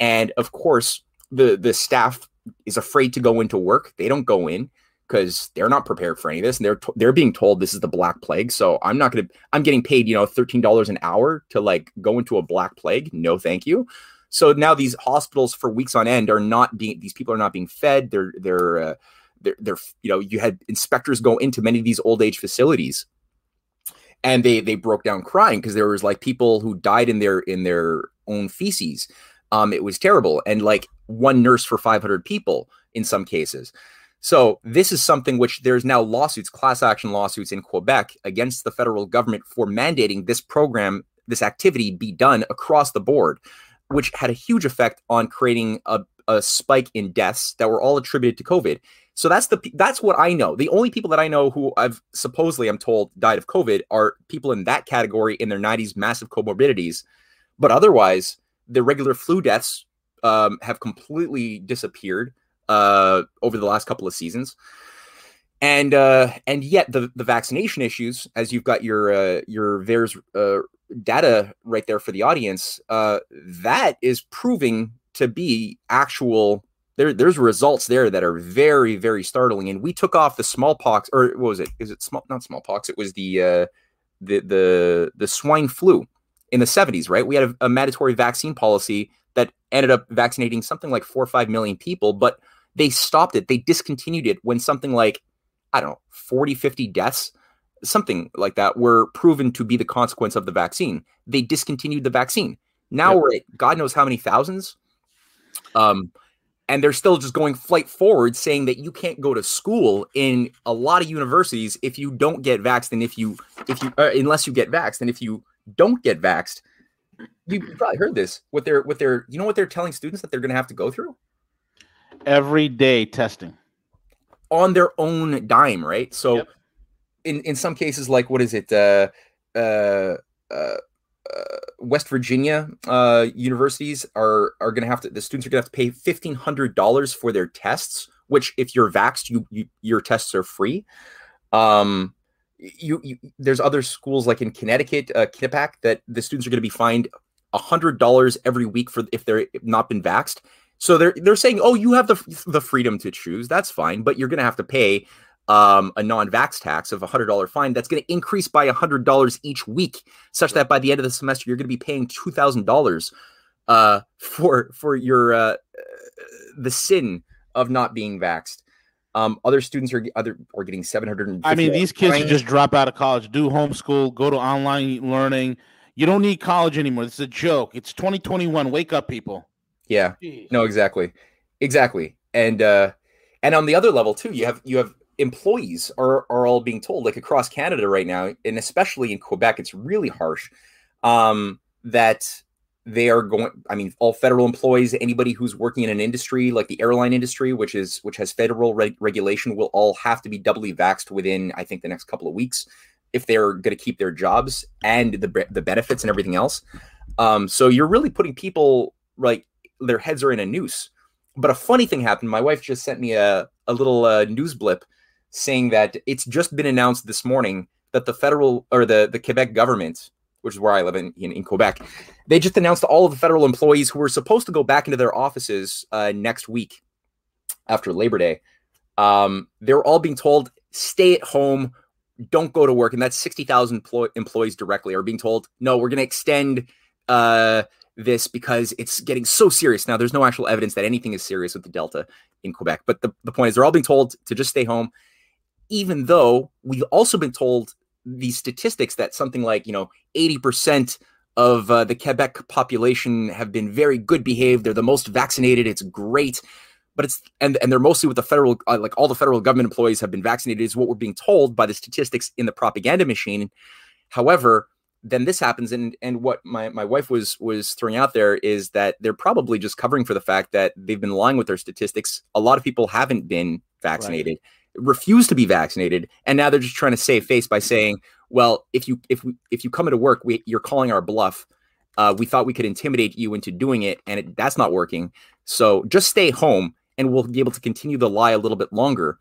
And of course, the the staff is afraid to go into work. They don't go in because they're not prepared for any of this and they're they're being told this is the black plague so i'm not to i'm getting paid you know $13 an hour to like go into a black plague no thank you so now these hospitals for weeks on end are not being these people are not being fed they're they're uh, they're, they're you know you had inspectors go into many of these old age facilities and they they broke down crying because there was like people who died in their in their own feces. Um it was terrible. And like one nurse for 500 people in some cases. So this is something which there's now lawsuits, class action lawsuits in Quebec against the federal government for mandating this program, this activity be done across the board, which had a huge effect on creating a, a spike in deaths that were all attributed to COVID. So that's the that's what I know. The only people that I know who I've supposedly I'm told died of COVID are people in that category in their 90s, massive comorbidities. But otherwise, the regular flu deaths um, have completely disappeared uh, over the last couple of seasons. And uh, and yet the the vaccination issues, as you've got your uh, your VAERS uh, data right there for the audience, uh, that is proving to be actual. There, there's results there that are very, very startling. And we took off the smallpox, or what was it? Is it small? Not smallpox. It was the uh, the the the swine flu in the 70s, right? We had a, a mandatory vaccine policy that ended up vaccinating something like four or five million people, but they stopped it. They discontinued it when something like, I don't know, 40, 50 deaths, something like that, were proven to be the consequence of the vaccine. They discontinued the vaccine. Now yep. we're at God knows how many thousands. Um, and they're still just going flight forward saying that you can't go to school in a lot of universities if you don't get vaxxed and if you if you uh, unless you get vaxxed and if you don't get vaxxed you (clears throat) probably heard this what they're what they're you know what they're telling students that they're going to have to go through every day testing on their own dime, right? So yep. in in some cases, like what is it? Uh, uh, uh, uh West Virginia uh, universities are are going to have to the students are going to have to pay fifteen hundred dollars for their tests. Which, if you're vaxxed, you, you your tests are free. Um, you, you, there's other schools like in Connecticut, uh, that the students are going to be fined hundred dollars every week for if they're not been vaxxed. So they're they're saying, oh, you have the the freedom to choose. That's fine, but you're going to have to pay um, a non-vax tax of a hundred dollar fine. That's going to increase by a hundred dollars each week, such that by the end of the semester, you're going to be paying two thousand dollars uh, for for your uh, the sin of not being vaxxed. Um, other students are other are getting seven hundred. I mean, these kids should just drop out of college, do homeschool, go to online learning. You don't need college anymore. This is a joke. It's 2021. Wake up, people. Yeah. Jeez. No, exactly. Exactly. And uh and on the other level too, you have you have employees are are all being told like across Canada right now, and especially in Quebec, it's really harsh. Um that they are going i mean all federal employees anybody who's working in an industry like the airline industry which is which has federal reg- regulation will all have to be doubly vaxxed within i think the next couple of weeks if they're going to keep their jobs and the the benefits and everything else um, so you're really putting people like their heads are in a noose but a funny thing happened my wife just sent me a, a little uh, news blip saying that it's just been announced this morning that the federal or the the quebec government which is where I live in, in, in Quebec, they just announced all of the federal employees who were supposed to go back into their offices uh, next week after Labor Day. Um, they were all being told, stay at home, don't go to work. And that's 60,000 employ- employees directly are being told, no, we're going to extend uh, this because it's getting so serious. Now, there's no actual evidence that anything is serious with the Delta in Quebec. But the, the point is, they're all being told to just stay home, even though we've also been told these statistics that something like you know 80% of uh, the Quebec population have been very good behaved. They're the most vaccinated. It's great, but it's and and they're mostly with the federal uh, like all the federal government employees have been vaccinated. Is what we're being told by the statistics in the propaganda machine. However, then this happens, and and what my my wife was was throwing out there is that they're probably just covering for the fact that they've been lying with their statistics. A lot of people haven't been vaccinated. Right refuse to be vaccinated and now they're just trying to save face by saying well if you if we if you come into work we, you're calling our bluff. Uh, we thought we could intimidate you into doing it and it, that's not working. So just stay home and we'll be able to continue the lie a little bit longer.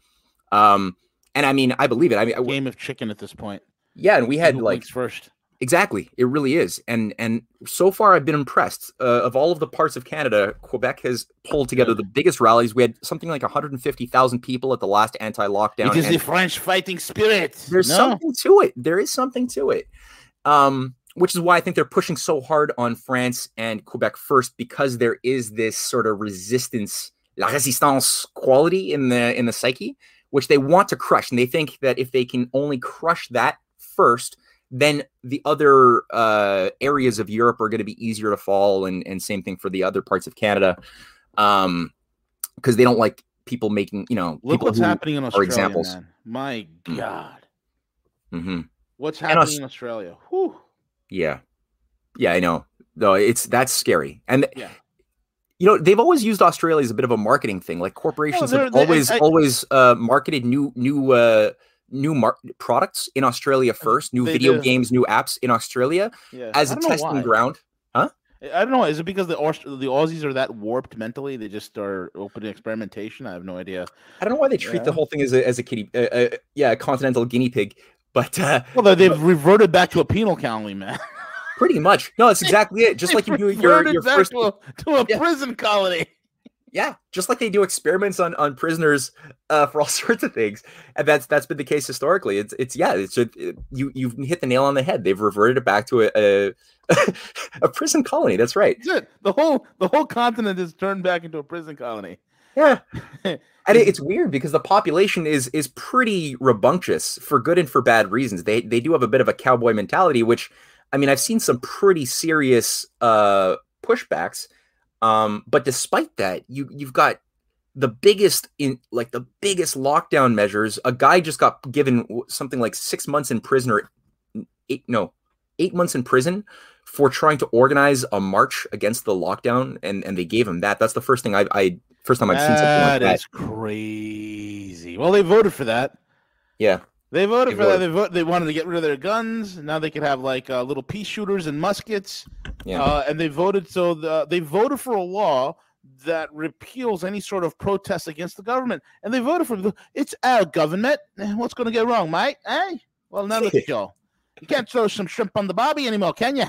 Um and i mean i believe it. I mean game of chicken at this point. Yeah and we had like first Exactly, it really is, and and so far I've been impressed. Uh, of all of the parts of Canada, Quebec has pulled together the biggest rallies. We had something like 150,000 people at the last anti-lockdown. It is the French fighting spirit. There's no? something to it. There is something to it, um, which is why I think they're pushing so hard on France and Quebec first because there is this sort of resistance, la résistance quality in the in the psyche, which they want to crush, and they think that if they can only crush that first then the other uh, areas of Europe are going to be easier to fall, and and same thing for the other parts of Canada, um, because they don't like people making you know. Look what's happening in Australia. Examples. Man. My mm. God. Mm-hmm. What's happening Aus- in Australia? Whew. Yeah, yeah, I know. Though it's that's scary, and yeah. You know they've always used Australia as a bit of a marketing thing. Like corporations no, have always I, always uh, marketed new new uh, new mar- products in Australia first, new they video do. games, new apps in Australia yeah. as a testing ground. Huh? I don't know. Is it because the the Aussies are that warped mentally? They just are open to experimentation. I have no idea. I don't know why they treat yeah. the whole thing as a as a kitty, uh, uh, yeah, a continental guinea pig. But uh, well, they've reverted back to a penal colony, man. Pretty much. No, that's (laughs) exactly it. Just like you do your your first to a, to a yeah. prison colony. Yeah, just like they do experiments on on prisoners uh, for all (laughs) sorts of things, and that's that's been the case historically. It's it's yeah, it's it, you you've hit the nail on the head. They've reverted it back to a a, (laughs) a prison colony. That's right. That's the whole the whole continent is turned back into a prison colony. Yeah, (laughs) and it, it's weird because the population is is pretty rambunctious for good and for bad reasons. They they do have a bit of a cowboy mentality, which I mean I've seen some pretty serious uh, pushbacks um, but despite that, you you've got the biggest in like the biggest lockdown measures. A guy just got given something like six months in prison or eight no eight months in prison for trying to organize a march against the lockdown, and and they gave him that. That's the first thing I, I first time I've seen something like that. That's crazy. Well, they voted for that. Yeah. They voted they for that. They vote, They wanted to get rid of their guns. Now they could have like uh, little pea shooters and muskets. Yeah. Uh, and they voted so the, they voted for a law that repeals any sort of protest against the government. And they voted for it's our government. Eh, what's going to get wrong, mate? Hey, well now look at you. You can't throw some shrimp on the barbie anymore, can you?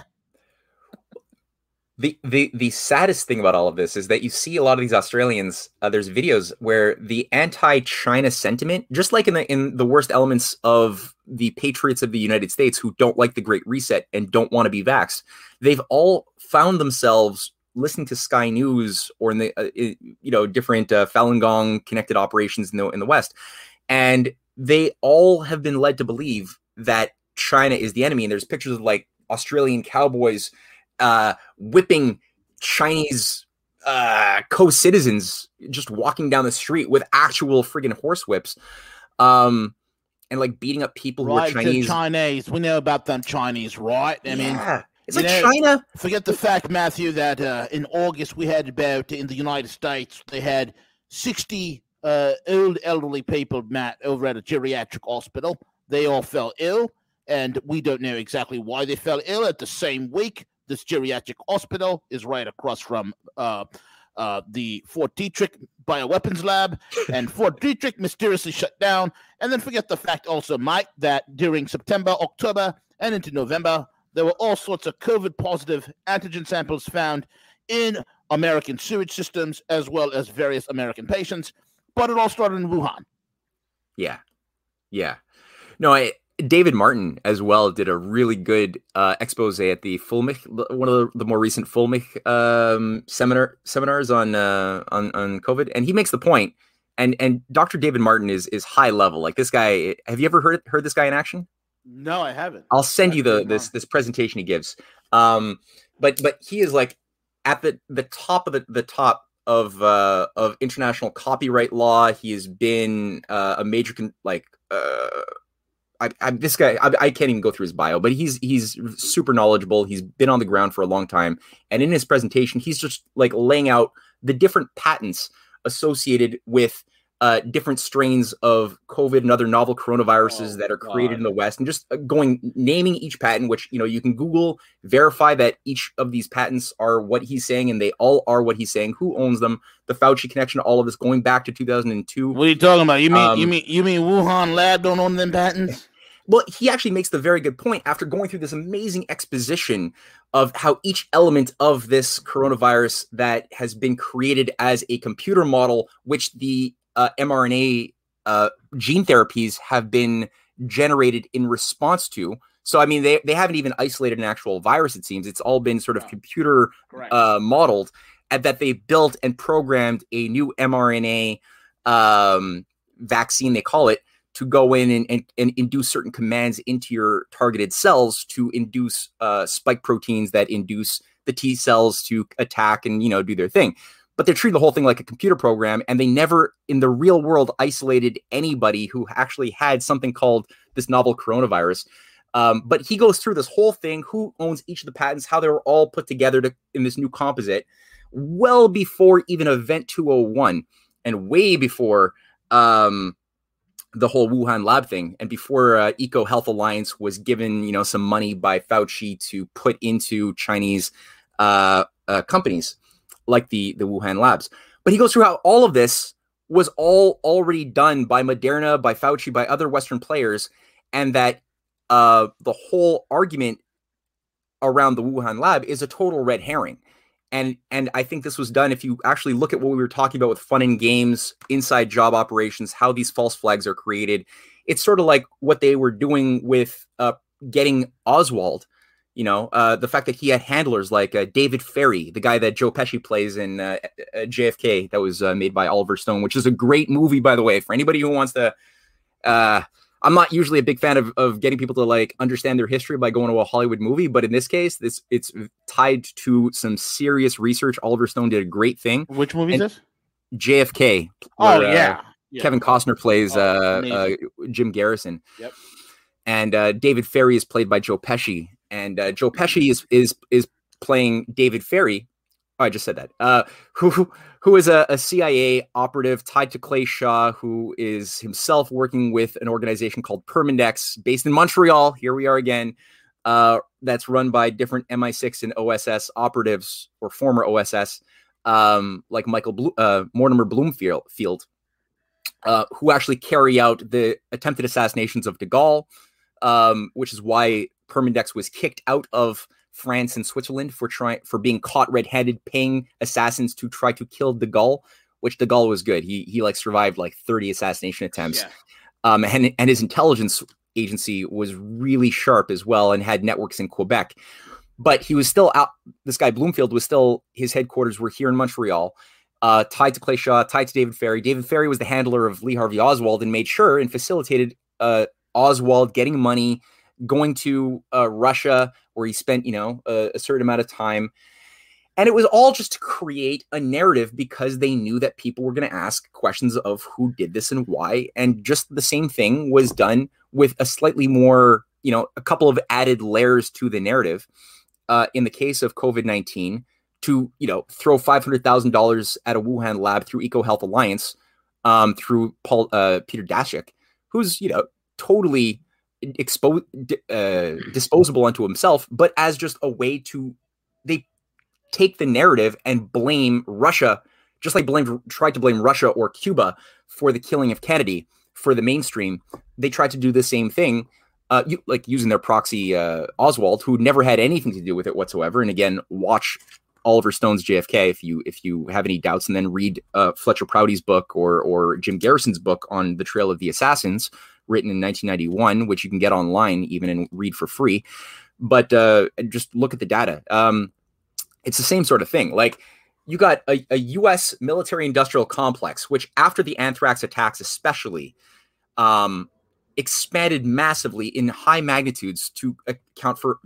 The the the saddest thing about all of this is that you see a lot of these Australians. Uh, there's videos where the anti-China sentiment, just like in the in the worst elements of the patriots of the United States who don't like the Great Reset and don't want to be vaxxed, they've all found themselves listening to Sky News or in the uh, you know different uh, Falun Gong connected operations in the in the West, and they all have been led to believe that China is the enemy. And there's pictures of like Australian cowboys uh, whipping Chinese uh, co-citizens just walking down the street with actual friggin' horse whips, um, and like beating up people right, who are Chinese. Chinese, we know about them Chinese, right? I yeah. mean, It's like know, China. Forget the fact, Matthew, that uh, in August we had about in the United States they had sixty uh, old elderly people, Matt, over at a geriatric hospital. They all fell ill, and we don't know exactly why they fell ill. At the same week, this geriatric hospital is right across from uh, uh, the Fort Detrick bioweapons lab, (laughs) and Fort Detrick mysteriously shut down. And then forget the fact also, Mike, that during September, October, and into November, there were all sorts of COVID positive antigen samples found in American sewage systems as well as various American patients. But it all started in Wuhan. Yeah. Yeah. No, I, David Martin as well did a really good uh, expose at the Fuellmich, one of the, the more recent Fuellmich um, seminar seminars on uh, on on COVID, and he makes the point. And and Dr. David Martin is is high level. Like this guy, have you ever heard heard this guy in action? No, I haven't. I'll send you the this this presentation he gives. Um, but but he is like at the the top of the the top of uh of international copyright law. He has been uh, a major con- like uh I, I, this guy, I, I, can't even go through his bio, but he's he's super knowledgeable. He's been on the ground for a long time, and in his presentation, he's just like laying out the different patents associated with uh, different strains of COVID and other novel coronaviruses oh, that are created God. in the West, and just uh, going naming each patent. Which you know you can Google verify that each of these patents are what he's saying, and they all are what he's saying. Who owns them? The Fauci connection, to all of this going back to 2002. What are you talking about? You mean um, you mean you mean Wuhan lab don't own them patents? (laughs) Well, he actually makes the very good point after going through this amazing exposition of how each element of this coronavirus that has been created as a computer model, which the uh, mRNA uh, gene therapies have been generated in response to. So, I mean, they, they haven't even isolated an actual virus, it seems. It's all been sort of computer uh, modeled, and that they built and programmed a new mRNA um, vaccine, they call it, to go in and, and, and, induce certain commands into your targeted cells to induce uh, spike proteins that induce the T cells to attack and you know do their thing. But they're treating the whole thing like a computer program, and they never, in the real world, isolated anybody who actually had something called this novel coronavirus. Um, but he goes through this whole thing: who owns each of the patents, how they were all put together to, in this new composite, well before even Event 201, and way before um, the whole Wuhan lab thing, and before uh, Eco Health Alliance was given, you know, some money by Fauci to put into Chinese uh, uh, companies like the the Wuhan labs. But he goes through how all of this was all already done by Moderna, by Fauci, by other Western players, and that uh, the whole argument around the Wuhan lab is a total red herring and and I think this was done if you actually look at what we were talking about with fun and games, inside job operations, how these false flags are created. It's sort of like what they were doing with uh, getting Oswald. You know, uh, the fact that he had handlers like uh, David Ferrie, the guy that Joe Pesci plays in uh, uh, JFK, that was uh, made by Oliver Stone, which is a great movie, by the way, for anybody who wants to I'm not usually a big fan of, of getting people to like understand their history by going to a Hollywood movie, but in this case, this it's tied to some serious research. Oliver Stone did a great thing. Which movie is this? JFK. Oh where, yeah. Uh, yeah. Kevin Costner plays oh, uh, uh, Jim Garrison. Yep. And uh, David Ferrie is played by Joe Pesci, and uh, Joe Pesci is is is playing David Ferrie. Oh, I just said that. Uh, who who is a, a, CIA operative tied to Clay Shaw, who is himself working with an organization called Permindex, based in Montreal. Here we are again. Uh, that's run by different MI6 and OSS operatives or former OSS, um, like Michael Blo- uh, Mortimer Bloomfield, uh, who actually carry out the attempted assassinations of De Gaulle, um, which is why Permindex was kicked out of France and Switzerland for trying for being caught red-handed, paying assassins to try to kill De Gaulle, which De Gaulle was good. He he like survived like 30 assassination attempts. Yeah. Um, and, and his intelligence agency was really sharp as well and had networks in Quebec. But he was still out. This guy Bloomfield was still his headquarters were here in Montreal, uh, tied to Clay Shaw, tied to David Ferrie. David Ferrie was the handler of Lee Harvey Oswald and made sure and facilitated uh, Oswald getting money going to uh, Russia, where he spent, you know, a, a certain amount of time. And it was all just to create a narrative because they knew that people were going to ask questions of who did this and why. And just the same thing was done with a slightly more, you know, a couple of added layers to the narrative. uh, in the case of COVID nineteen, to you know throw five hundred thousand dollars at a Wuhan lab through EcoHealth Alliance, um, through Paul uh, Peter Daszak, who's you know totally expo- uh, disposable unto himself, but as just a way to they take the narrative and blame Russia, just like blame tried to blame Russia or Cuba for the killing of Kennedy for the mainstream. They tried to do the same thing, uh, you, like using their proxy uh, Oswald, who never had anything to do with it whatsoever. And again, watch Oliver Stone's JFK if you if you have any doubts, and then read uh, Fletcher Prouty's book or or Jim Garrison's book on the Trail of the Assassins, written in 1991, which you can get online even and read for free. But uh, just look at the data. Um, it's the same sort of thing. Like you got a, a U.S. military industrial complex, which after the anthrax attacks, especially, um, expanded massively in high magnitudes to account for.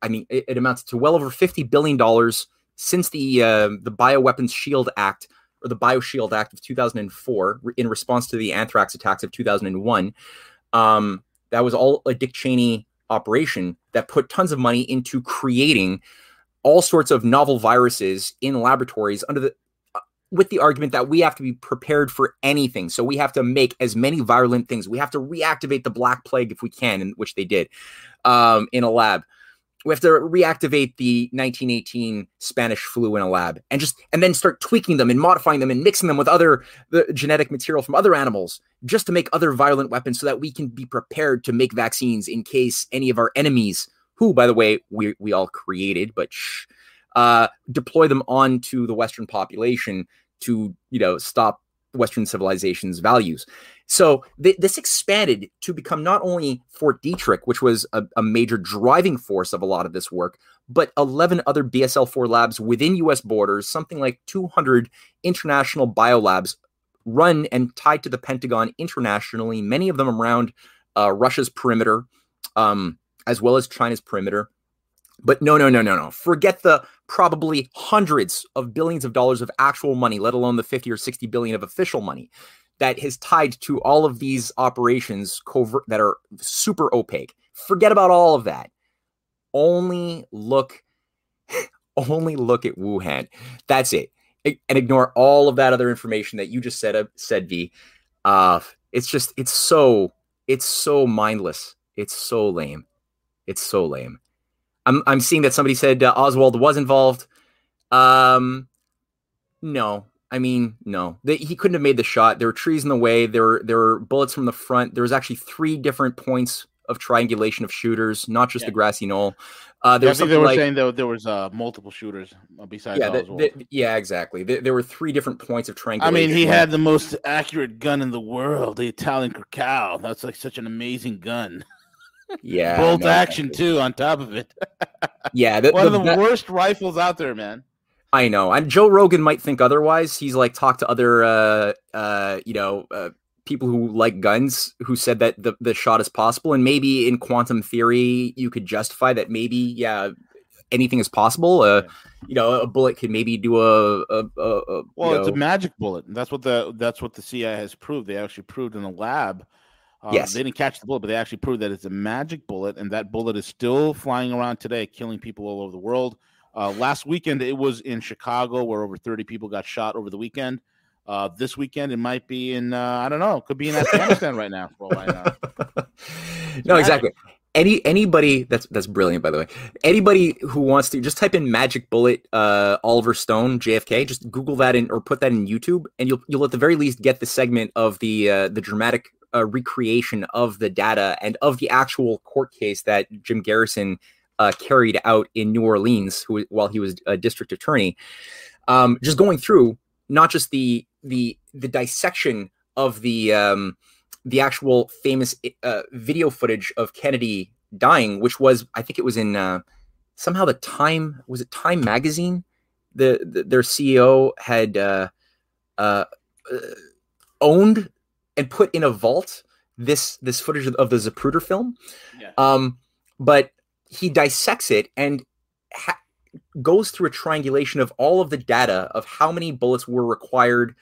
I mean, it, it amounts to well over fifty billion dollars since the uh, the Bioweapons Shield Act or the BioShield Act of 2004 in response to the anthrax attacks of 2001. Um, that was all a Dick Cheney operation that put tons of money into creating all sorts of novel viruses in laboratories under the uh, with the argument that we have to be prepared for anything. So we have to make as many virulent things. We have to reactivate the Black Plague if we can, which they did um, in a lab. We have to reactivate the 1918 Spanish flu in a lab, and just and then start tweaking them and modifying them and mixing them with other the genetic material from other animals, just to make other violent weapons, so that we can be prepared to make vaccines in case any of our enemies who, by the way, we, we all created, but shh, uh, deploy them onto the Western population to, you know, stop Western civilization's values. So th- this expanded to become not only Fort Detrick, which was a, a, major driving force of a lot of this work, but 11 other BSL 4 labs within US borders, something like 200 international biolabs run and tied to the Pentagon internationally, many of them around uh, Russia's perimeter. Um, as well as China's perimeter. But no, no, no, no, no. Forget the probably hundreds of billions of dollars of actual money, let alone the 50 or 60 billion of official money that is tied to all of these operations covert that are super opaque. Forget about all of that. Only look (laughs) only look at Wuhan. That's it. And ignore all of that other information that you just said uh, said V. Uh it's just it's so it's so mindless. It's so lame. It's so lame. I'm I'm seeing that somebody said uh, Oswald was involved. Um, no, I mean no. They, he couldn't have made the shot. There were trees in the way. There were there were bullets from the front. There was actually three different points of triangulation of shooters, not just yeah. the grassy knoll. Uh, there yeah, I think they were like, saying though there was uh, multiple shooters uh, besides yeah, the, the, yeah, exactly. The, there were three different points of triangulation. I mean, he had the most accurate gun in the world, the Italian Carcano. That's like such an amazing gun. (laughs) Yeah, bolt no, action too. On top of it, (laughs) yeah, the, one the, of the worst rifles out there, man. I know, and Joe Rogan might think otherwise. He's like talked to other, uh, uh, you know, uh, people who like guns who said that the the shot is possible, and maybe in quantum theory you could justify that. Maybe, yeah, anything is possible. Uh, you know, a bullet can maybe do a, a, a, a well, it's know, a magic bullet. That's what the that's what the CIA has proved. They actually proved in the lab um, yes. They didn't catch the bullet, but they actually proved that it's a magic bullet, and that bullet is still flying around today, killing people all over the world. Uh, last weekend, it was in Chicago, where over 30 people got shot over the weekend. Uh, this weekend, it might be in, uh, I don't know, could be in Afghanistan right now. For all I know. (laughs) no, exactly. Any anybody that's that's brilliant by the way. Anybody who wants to just type in magic bullet uh, Oliver Stone JFK, just Google that in or put that in YouTube, and you'll you'll at the very least get the segment of the uh, the dramatic a recreation of the data and of the actual court case that Jim Garrison uh, carried out in New Orleans who, while he was a district attorney. Um, just going through not just the the the dissection of the um, the actual famous uh, video footage of Kennedy dying, which was I think it was in uh, somehow the Time was it Time magazine. The, the their CEO had uh, uh, owned and put in a vault this this footage of the Zapruder film. Yeah. Um, but he dissects it and ha- goes through a triangulation of all of the data of how many bullets were required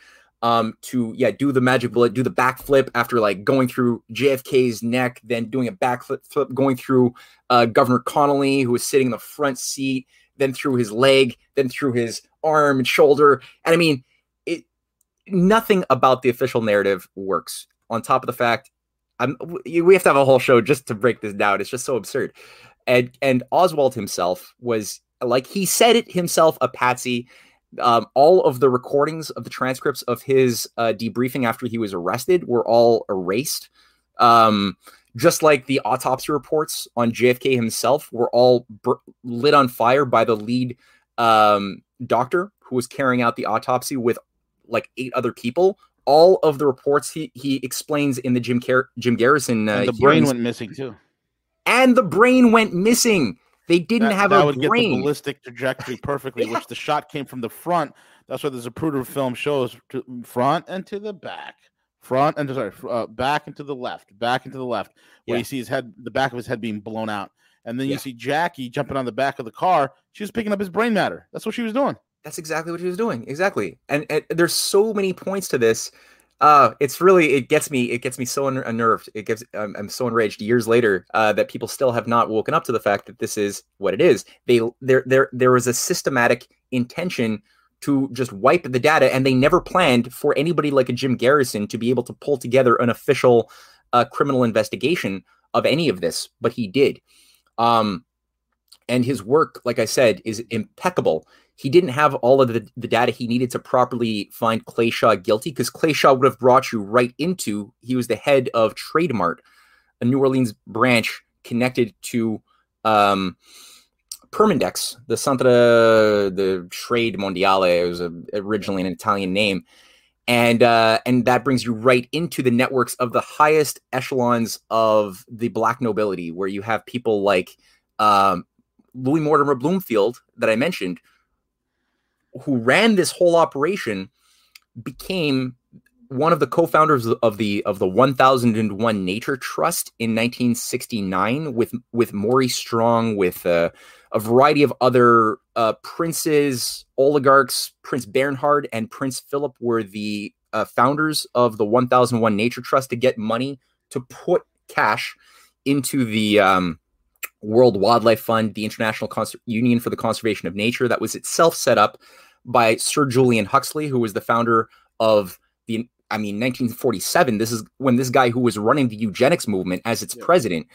um, to yeah do the magic bullet, do the backflip after like going through JFK's neck, then doing a backflip, flip, going through uh, Governor Connolly, who was sitting in the front seat, then through his leg, then through his arm and shoulder, and I mean, nothing about the official narrative works. On top of the fact, I'm, we have to have a whole show just to break this down. It's just so absurd. And and Oswald himself was like he said it himself, a patsy um, all of the recordings of the transcripts of his uh, debriefing after he was arrested were all erased. Um, just like the autopsy reports on JFK himself were all br- lit on fire by the lead um, doctor who was carrying out the autopsy with like eight other people. All of the reports he he explains in the Jim Car- Jim Garrison. Uh, the brain went missing too. And the brain went missing. They didn't that, have that a would brain. get the ballistic trajectory (laughs) perfectly, yeah. which the shot came from the front. That's what the Zapruder film shows: front and to the back, front and sorry, uh, back and to the left, back and to the left, where yeah. you see his head, the back of his head being blown out, and then yeah. you see Jackie jumping on the back of the car. She was picking up his brain matter. That's what she was doing. That's exactly what she was doing. Exactly, and, and there's so many points to this uh, it's really it gets me it gets me so unnerved. It gets I'm, I'm so enraged years later uh, that people still have not woken up to the fact that this is what it is. They there there there was a systematic intention to just wipe the data, and they never planned for anybody like a Jim Garrison to be able to pull together an official uh, criminal investigation of any of this, but he did. Um, and his work, like I said, is impeccable he didn't have all of the, the data he needed to properly find Clay Shaw guilty because Clay Shaw would have brought you right into he was the head of Trademart, a New Orleans branch connected to um, the Santa the Trade Mondiale. It was a, originally an Italian name, and uh, and that brings you right into the networks of the highest echelons of the black nobility, where you have people like um, Louis Mortimer Bloomfield that I mentioned, who ran this whole operation became one of the co-founders of the of the 1001 Nature Trust in 1969 with with Maurice Strong with uh, a variety of other uh, princes, oligarchs. Prince Bernhard and Prince Philip were the uh, founders of the 1001 Nature Trust to get money to put cash into the um, World Wildlife Fund, the International Cons- Union for the Conservation of Nature, that was itself set up by Sir Julian Huxley, who was the founder of the, I mean, 1947. This is when this guy who was running the eugenics movement as its yeah. president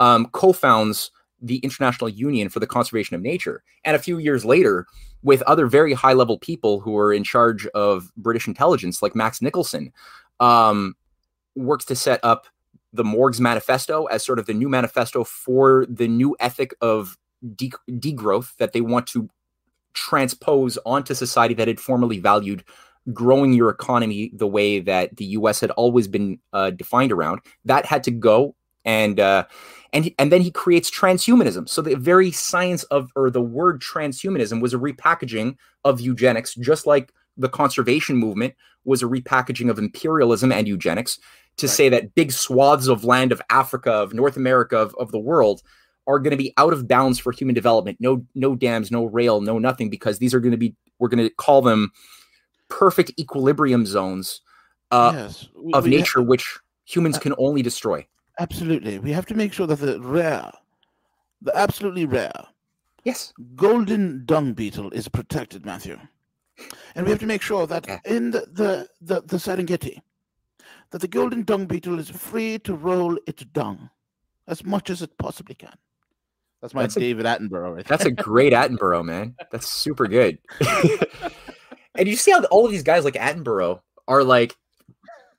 um, co founds the International Union for the Conservation of Nature. And a few years later, with other very high level people who were in charge of British intelligence, like Max Nicholson, um, works to set up the Morges Manifesto as sort of the new manifesto for the new ethic of de- degrowth that they want to transpose onto society that had formerly valued growing your economy the way that the U.S. had always been uh, defined around. That had to go, and uh, and and then he creates transhumanism. So the very science of or the word transhumanism was a repackaging of eugenics, just like the conservation movement was a repackaging of imperialism and eugenics to right. say that big swaths of land of Africa, of North America, of, of the world are going to be out of bounds for human development. No, no dams, no rail, no nothing, because these are going to be. We're going to call them perfect equilibrium zones uh, yes. we, of we nature, have, which humans uh, can only destroy. Absolutely, we have to make sure that the rare, the absolutely rare, yes, golden dung beetle is protected, Matthew, and we have to make sure that yeah. in the, the the the Serengeti, that the golden dung beetle is free to roll its dung as much as it possibly can. That's my that's David a, Attenborough. Right that's a great Attenborough, man. That's super good. (laughs) and you see how all of these guys like Attenborough are like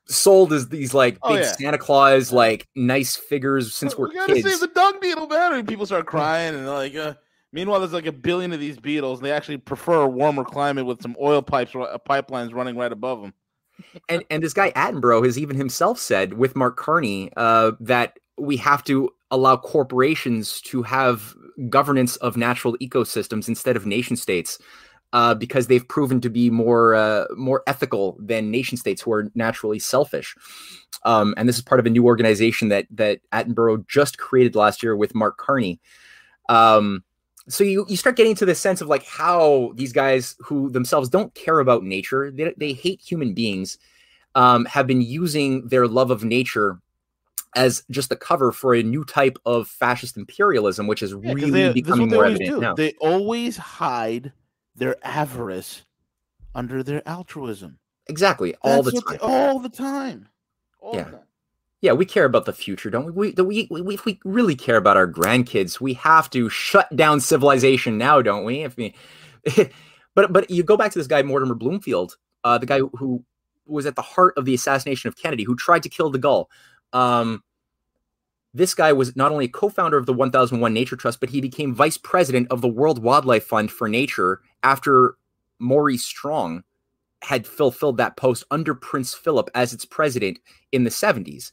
sold as these like oh, big yeah. Santa Claus, like nice figures since we're we gotta kids. save the dung beetle, man. And people start crying and like. Uh, meanwhile, there's like a billion of these beetles, and they actually prefer a warmer climate with some oil pipes, uh, pipelines running right above them. And and this guy Attenborough has even himself said with Mark Carney uh, that we have to allow corporations to have governance of natural ecosystems instead of nation states uh, because they've proven to be more uh, more ethical than nation states who are naturally selfish. Um, and this is part of a new organization that that Attenborough just created last year with Mark Carney. Um, so you, you start getting to the sense of like how these guys who themselves don't care about nature, they, they hate human beings, um, have been using their love of nature as just the cover for a new type of fascist imperialism, which is yeah, really they, becoming more evident do. now. They always hide their avarice under their altruism. Exactly, all That's the time. They, all the time. All yeah. The time. Yeah, we care about the future, don't we? We, we, we? If we really care about our grandkids, we have to shut down civilization now, don't we? If we, (laughs) but but you go back to this guy Mortimer Bloomfield, uh, the guy who was at the heart of the assassination of Kennedy, who tried to kill de Gaulle. Um, this guy was not only a co-founder of the 1001 Nature Trust, but he became vice president of the World Wildlife Fund for Nature after Maury Strong had fulfilled that post under Prince Philip as its president in the 70s.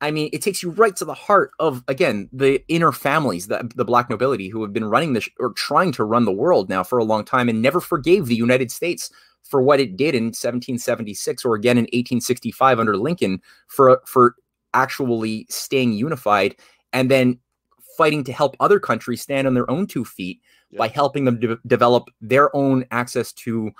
I mean, it takes you right to the heart of again the inner families, the, the black nobility who have been running this or trying to run the world now for a long time and never forgave the United States for what it did in 1776 or again in 1865 under Lincoln for for actually staying unified and then fighting to help other countries stand on their own two feet yeah. by helping them de- develop their own access to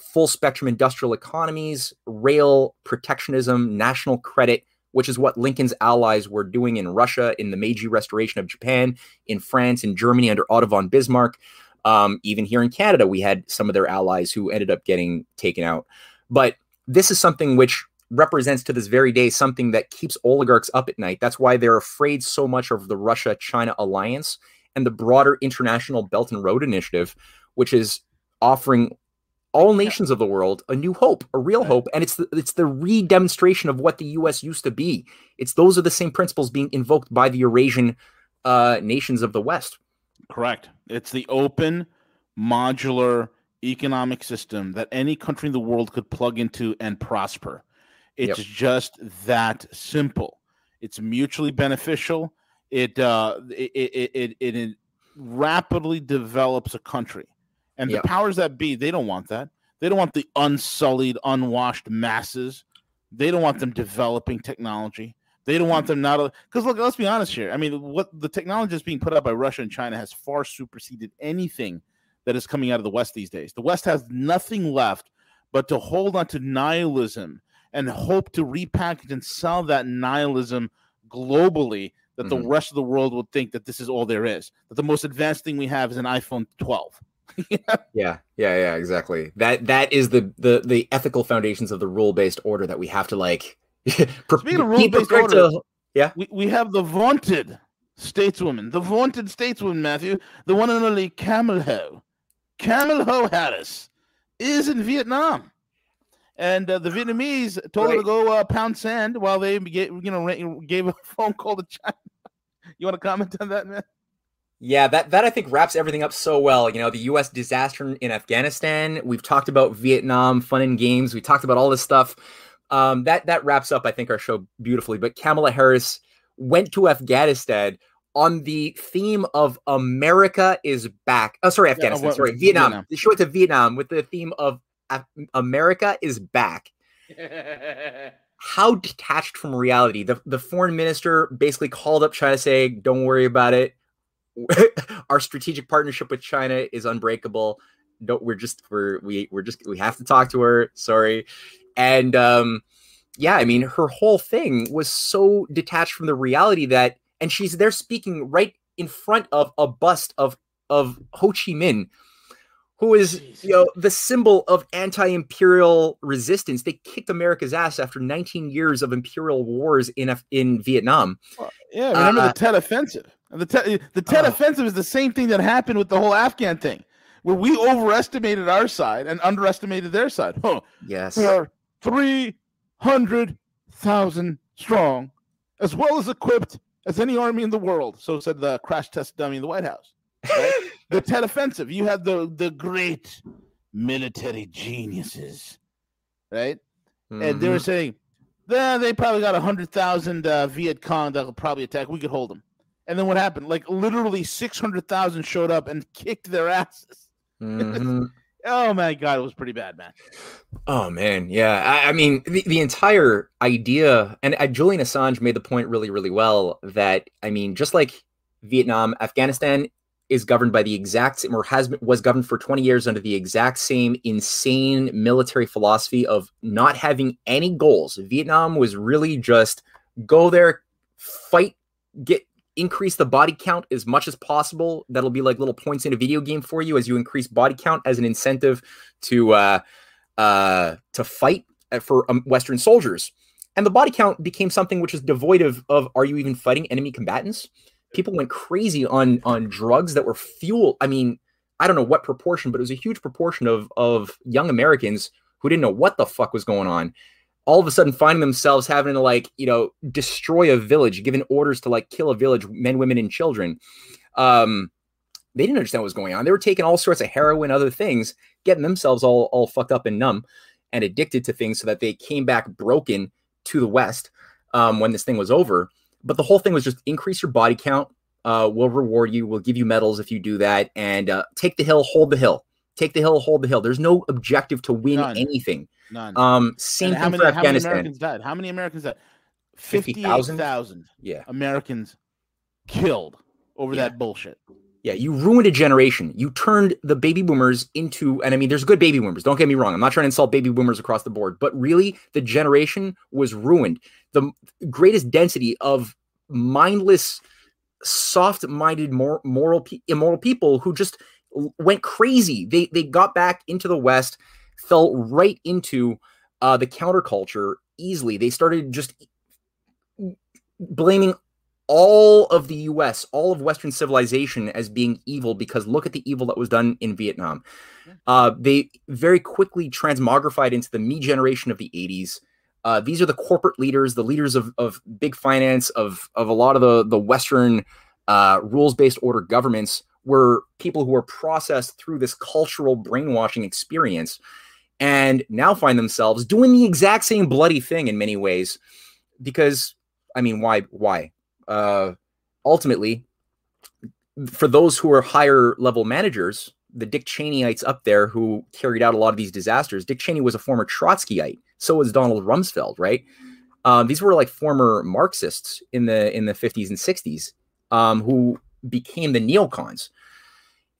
full spectrum industrial economies, rail protectionism, national credit, which is what Lincoln's allies were doing in Russia in the Meiji Restoration of Japan, in France, in Germany under Otto von Bismarck. Um, even here in Canada, we had some of their allies who ended up getting taken out. But this is something which represents to this very day something that keeps oligarchs up at night. That's why they're afraid so much of the Russia China alliance and the broader international Belt and Road Initiative, which is offering all nations of the world a new hope, a real hope, and it's the, it's the re-demonstration of what the U.S. used to be. It's those are the same principles being invoked by the Eurasian uh, nations of the West. Correct. It's the open, modular economic system that any country in the world could plug into and prosper. It's yep. just that simple. It's mutually beneficial. It uh, it, it, it, it rapidly develops a country and yep. the powers that be, they don't want that. They don't want the unsullied, unwashed masses. They don't want them developing technology. They don't want them not because look, let's be honest here. I mean, what the technology that's being put out by Russia and China has far superseded anything that is coming out of the West these days. The West has nothing left but to hold on to nihilism and hope to repackage and sell that nihilism globally that mm-hmm. the rest of the world will think that this is all there is. That the most advanced thing we have is an iPhone 12. (laughs) yeah, yeah, yeah, exactly. That that is the the the ethical foundations of the rule based order that we have to like. (laughs) Speaking of rule based order, to, yeah, we, we have the vaunted stateswoman, the vaunted stateswoman, Matthew, the one and only Camel Ho, Camel Ho Harris, is in Vietnam. And uh, the Vietnamese told right. her to go uh, pound sand while they, you know, gave a (laughs) phone call to China. you want to comment on that, man? Yeah, that that I think wraps everything up so well. You know, the U.S. disaster in Afghanistan. We've talked about Vietnam, fun and games. We talked about all this stuff. Um, that that wraps up, I think, our show beautifully. But Kamala Harris went to Afghanistan on the theme of America is back. Oh, sorry, Afghanistan. Yeah, well, sorry, Vietnam. Vietnam. She went to Vietnam with the theme of America is back. (laughs) How detached from reality. The the foreign minister basically called up China saying, "Don't worry about it (laughs) our strategic partnership with China is unbreakable. Don't we're just we're we we're just we have to talk to her. Sorry, and um, yeah, I mean her whole thing was so detached from the reality that, and she's there speaking right in front of a bust of of Ho Chi Minh, who is you know the symbol of anti-imperial resistance. They kicked America's ass after 19 years of imperial wars in in Vietnam. Well, yeah, remember uh, the Tet Offensive. The Tet, the Tet oh. Offensive is the same thing that happened with the whole Afghan thing, where we overestimated our side and underestimated their side. Huh. Yes, we are three hundred thousand strong, as well as equipped as any army in the world. So said the crash test dummy in the White House. Right? (laughs) the Tet Offensive. You had the the great military geniuses, right? Mm-hmm. And they were mm-hmm. saying, then they probably got a hundred thousand uh, Viet Cong that will probably attack. We could hold them. And then what happened? Like literally six hundred thousand showed up and kicked their asses. Mm-hmm. (laughs) oh my god, it was pretty bad, man. Oh man, yeah. I, I mean, the, the entire idea, and uh, Julian Assange made the point really, really well that I mean, just like Vietnam, Afghanistan is governed by the exact same, or has was governed for 20 years under the exact same insane military philosophy of not having any goals. Vietnam was really just go there, fight, get increase the body count as much as possible. That'll be like little points in a video game for you as you increase body count as an incentive to uh, uh, to fight uh, for um, Western soldiers. And the body count became something which is devoid of, of are you even fighting enemy combatants? People went crazy on on drugs that were fuel. I mean, I don't know what proportion, but it was a huge proportion of of young Americans who didn't know what the fuck was going on all of a sudden finding themselves having to like you know destroy a village given orders to like kill a village men women and children. Um they didn't understand what was going on. They were taking all sorts of heroin other things getting themselves all all fucked up and numb and addicted to things so that they came back broken to the west um, when this thing was over. But the whole thing was just increase your body count uh, we'll reward you we'll give you medals if you do that and uh, take the hill hold the hill. Take the hill hold the hill. There's no objective to win None. anything None. Um, same how many, how many Americans died? How many Americans died? 50,000 yeah. Americans killed over yeah. that bullshit. Yeah, you ruined a generation. You turned the baby boomers into, and I mean, there's good baby boomers. Don't get me wrong. I'm not trying to insult baby boomers across the board, but really, the generation was ruined. The greatest density of mindless, soft-minded, moral, moral immoral people who just went crazy. They they got back into the West fell right into uh, the counterculture easily. They started just blaming all of the US, all of Western civilization as being evil because look at the evil that was done in Vietnam. Uh, they very quickly transmogrified into the me generation of the 80s. Uh, these are the corporate leaders, the leaders of, of big finance, of, of a lot of the, the Western uh, rules based order governments, were people who were processed through this cultural brainwashing experience and now find themselves doing the exact same bloody thing in many ways because i mean why why? Uh ultimately for those who are higher level managers the dick cheneyites up there who carried out a lot of these disasters dick cheney was a former trotskyite. So was donald rumsfeld right? Um, these were like former marxists in the in the 50s and 60s um, who became the neocons.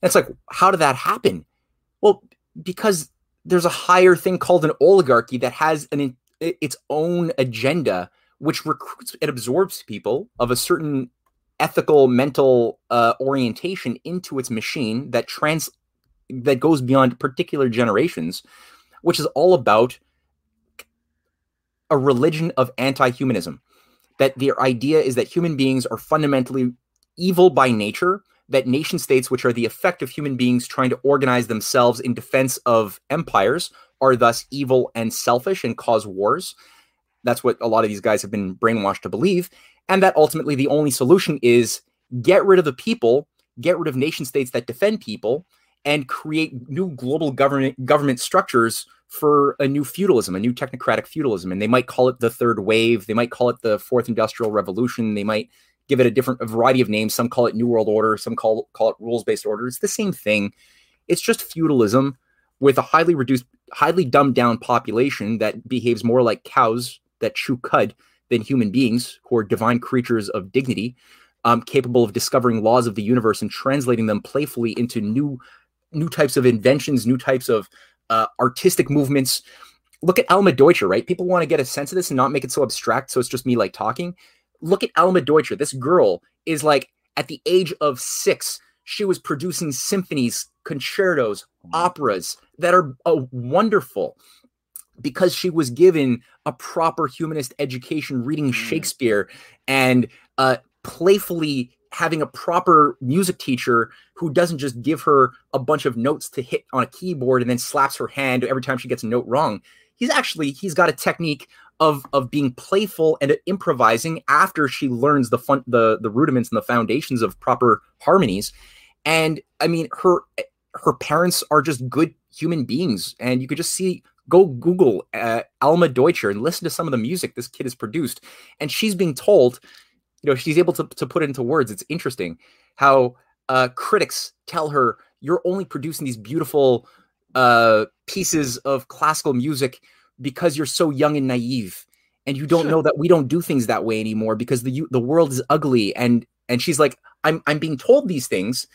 And it's like how did that happen? Well because there's a higher thing called an oligarchy that has an its own agenda which recruits and absorbs people of a certain ethical mental uh, orientation into its machine that trans that goes beyond particular generations which is all about a religion of anti-humanism. That their idea is that human beings are fundamentally evil by nature that nation states, which are the effect of human beings trying to organize themselves in defense of empires, are thus evil and selfish and cause wars. That's what a lot of these guys have been brainwashed to believe. And that ultimately the only solution is get rid of the people, get rid of nation states that defend people, and create new global government government structures for a new feudalism, a new technocratic feudalism. And they might call it the third wave, they might call it the fourth industrial revolution, they might give it a different a variety of names. Some call it New World Order, some call call it rules based order. It's the same thing. It's just feudalism with a highly reduced, highly dumbed down population that behaves more like cows that chew cud than human beings who are divine creatures of dignity, um, capable of discovering laws of the universe and translating them playfully into new new types of inventions, new types of uh, artistic movements. Look at Alma Deutscher, right? People want to get a sense of this and not make it so abstract, so it's just me like talking look at Alma Deutscher. This girl is like at the age of six, she was producing symphonies, concertos, mm-hmm. operas that are uh, wonderful because she was given a proper humanist education, reading mm. Shakespeare and uh, playfully having a proper music teacher who doesn't just give her a bunch of notes to hit on a keyboard and then slaps her hand every time she gets a note wrong. He's actually he's got a technique of of being playful and improvising after she learns the fun the the rudiments and the foundations of proper harmonies. And i mean her her parents are just good human beings and you could just see go google uh, alma deutscher and listen to some of the music this kid has produced. And she's being told you know she's able to, to put it into words. It's interesting how uh, critics tell her you're only producing these beautiful uh, pieces of classical music because you're so young and naive and you don't know that we don't do things that way anymore because the the world is ugly and and she's like I'm I'm being told these things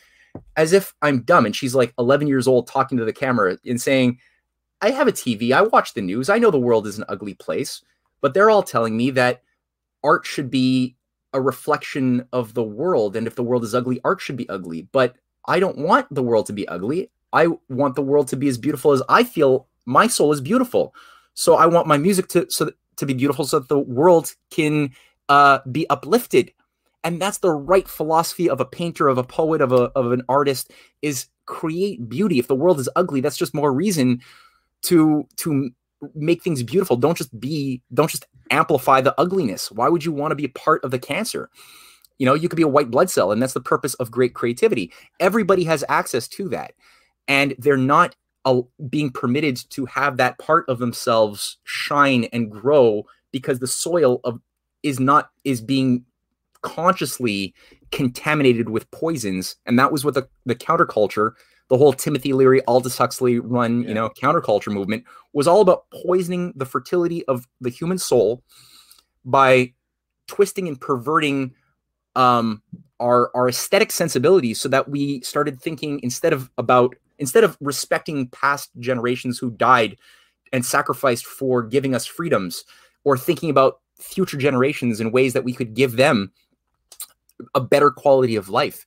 as if I'm dumb. And she's like 11 years old talking to the camera and saying, I have a TV, I watch the news, I know the world is an ugly place, but they're all telling me that art should be a reflection of the world. And if the world is ugly, art should be ugly. But I don't want the world to be ugly. I want the world to be as beautiful as I feel my soul is beautiful. So I want my music to so to be beautiful so that the world can uh, be uplifted. And that's the right philosophy of a painter, of a poet, of a of an artist is create beauty. If the world is ugly, that's just more reason to to make things beautiful. Don't just be don't just amplify the ugliness. Why would you want to be a part of the cancer? You know, you could be a white blood cell, and that's the purpose of great creativity. Everybody has access to that, and they're not being permitted to have that part of themselves shine and grow because the soil of is not is being consciously contaminated with poisons, and that was what the the counterculture the whole Timothy Leary, Aldous Huxley run, yeah. you know, counterculture movement was all about poisoning the fertility of the human soul by twisting and perverting um, our our aesthetic sensibilities so that we started thinking instead of about instead of respecting past generations who died and sacrificed for giving us freedoms or thinking about future generations in ways that we could give them a better quality of life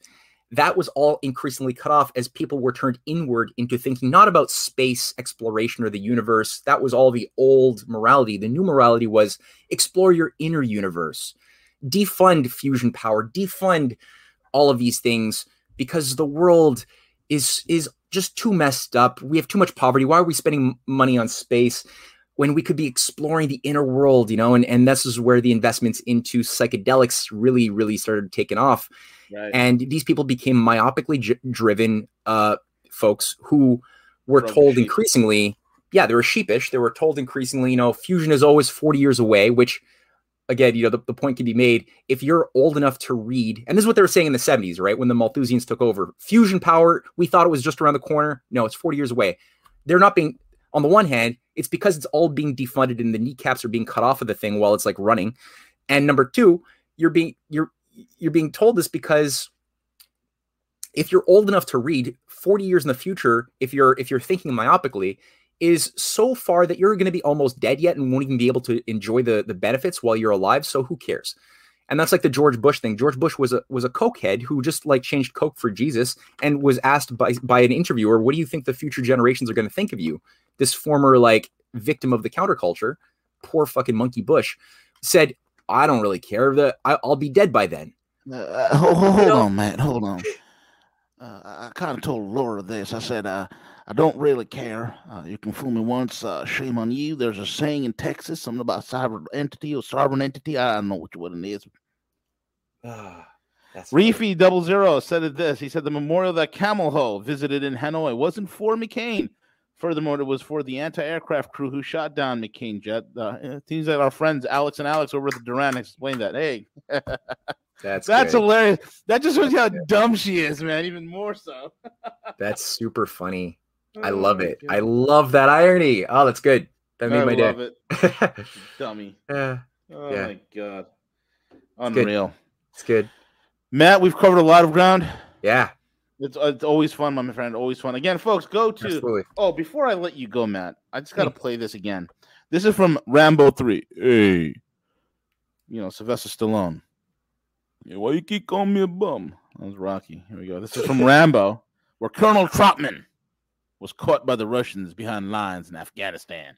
that was all increasingly cut off as people were turned inward into thinking not about space exploration or the universe. That was all the old morality. The new morality was explore your inner universe, defund fusion power, defund all of these things because the world is is just too messed up. We have too much poverty. Why are we spending money on space? when we could be exploring the inner world, you know, and, and this is where the investments into psychedelics really, really started taking off. Right. And these people became myopically j- driven uh, folks who were told increasingly, yeah, they were sheepish. They were told increasingly, you know, fusion is always 40 years away, which again, you know, the, the point can be made if you're old enough to read, and this is what they were saying in the 70s, right? When the Malthusians took over. Fusion power, we thought it was just around the corner. No, it's 40 years away. They're not being, on the one hand, it's because it's all being defunded and the kneecaps are being cut off of the thing while it's like running. And number two, you're being you're you're being told this because if you're old enough to read 40 years in the future if you're if you're thinking myopically is so far that you're going to be almost dead yet and won't even be able to enjoy the the benefits while you're alive so who cares and that's like the George Bush thing. George Bush was a was a cokehead who just like changed coke for Jesus and was asked by by an interviewer, "What do you think the future generations are going to think of you?" This former like victim of the counterculture, poor fucking monkey Bush, said, I don't really care. The I, will be dead by then. Uh, uh hold, (laughs) hold you know? on, man. Hold on. Uh, I kind of told Laura this. I said, uh, I don't really care. Uh, you can fool me once. Uh, shame on you. There's a saying in Texas, something about sovereign entity or sovereign entity. I don't know which one it is. (sighs) Ah, Reefy double zero said it this. He said the memorial that Camel Ho visited in Hanoi wasn't for McCain. Furthermore, it was for the anti-aircraft crew who shot down McCain jet. Uh, it seems like our friends Alex and Alex over at the Duran explained that. Hey, (laughs) that's that's hilarious. That just shows you how dumb she is, man. Even more so. (laughs) that's super funny. I oh love it. God. I love that irony. Oh, that's good. That made I my day. It. (laughs) Dummy. Yeah. Oh yeah. my god. Unreal. It's good. it's good. Matt, we've covered a lot of ground. Yeah. It's, uh, it's always fun, my friend. Always fun. Again, folks, go to. Absolutely. Oh, before I let you go, Matt, I just got to play this again. This is from Rambo 3. Hey. You know, Sylvester Stallone. Yeah, why you keep calling me a bum? That was Rocky. Here we go. This is from (laughs) Rambo, where Colonel Trautman was caught by the Russians behind lines in Afghanistan.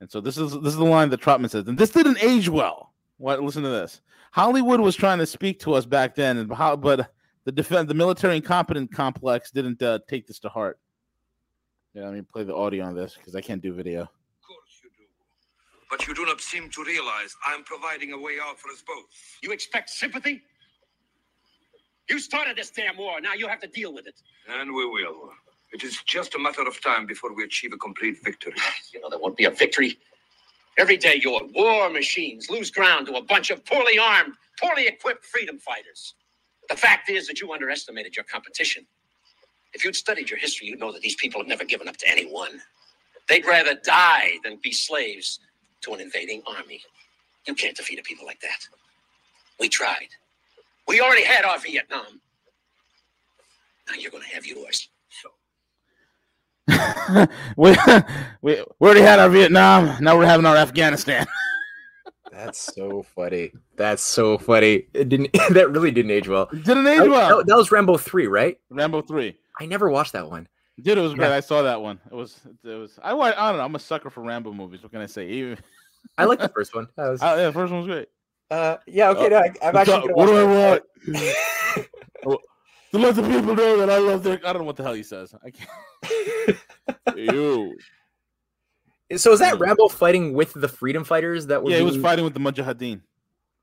And so this is this is the line that Trautman says, and this didn't age well. What? Listen to this. Hollywood was trying to speak to us back then, and how, but the defense, the military incompetent complex didn't uh, take this to heart. Yeah, let me play the audio on this because I can't do video. Of course you do, but you do not seem to realize I'm providing a way out for us both. You expect sympathy? You started this damn war. Now you have to deal with it. And we will. It is just a matter of time before we achieve a complete victory. You know, there won't be a victory. Every day your war machines lose ground to a bunch of poorly armed, poorly equipped freedom fighters. The fact is that you underestimated your competition. If you'd studied your history, you'd know that these people have never given up to anyone. They'd rather die than be slaves to an invading army. You can't defeat a people like that. We tried. We already had our Vietnam. Now you're going to have yours. We, we, we already had our Vietnam. Now we're having our Afghanistan. (laughs) That's so funny. That's so funny. It didn't. (laughs) that really didn't age well. It didn't age well. That, that, was Rambo three, right? Rambo three. I never watched that one. Dude, it was great. Yeah. I saw that one. It was. It was. I. I don't know. I'm a sucker for Rambo movies. What can I say? Even. (laughs) I like the first one. Was... Uh, yeah, the first one was great. Uh, yeah. Okay. Uh, no, I, am actually. What do I want? To let the people know that I love their. I don't know what the hell he says. I can't. (laughs) you. So is that Rambo fighting with the freedom fighters that were? Yeah, being... he was fighting with the Mujahideen.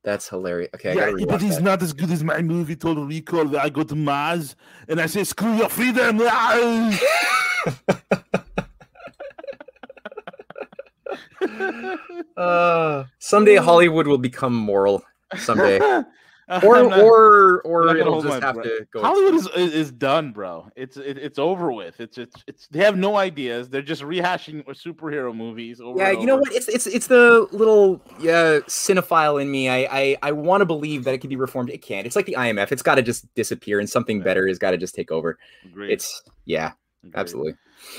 That's hilarious. Okay, yeah, but he's that. not as good as my movie Total Recall. That I go to Mars and I say, "Screw your freedom." (laughs) uh, someday Hollywood will become moral. Someday. (laughs) (laughs) or not, or or it'll just have to go. Hollywood is, is done, bro. It's it, it's over with. It's it's it's they have no ideas. They're just rehashing superhero movies. yeah, you know what? It's it's it's the little yeah cinephile in me. I I, I want to believe that it can be reformed. It can't. It's like the IMF. It's got to just disappear, and something yeah. better has got to just take over. Agreed. It's yeah, Agreed. absolutely.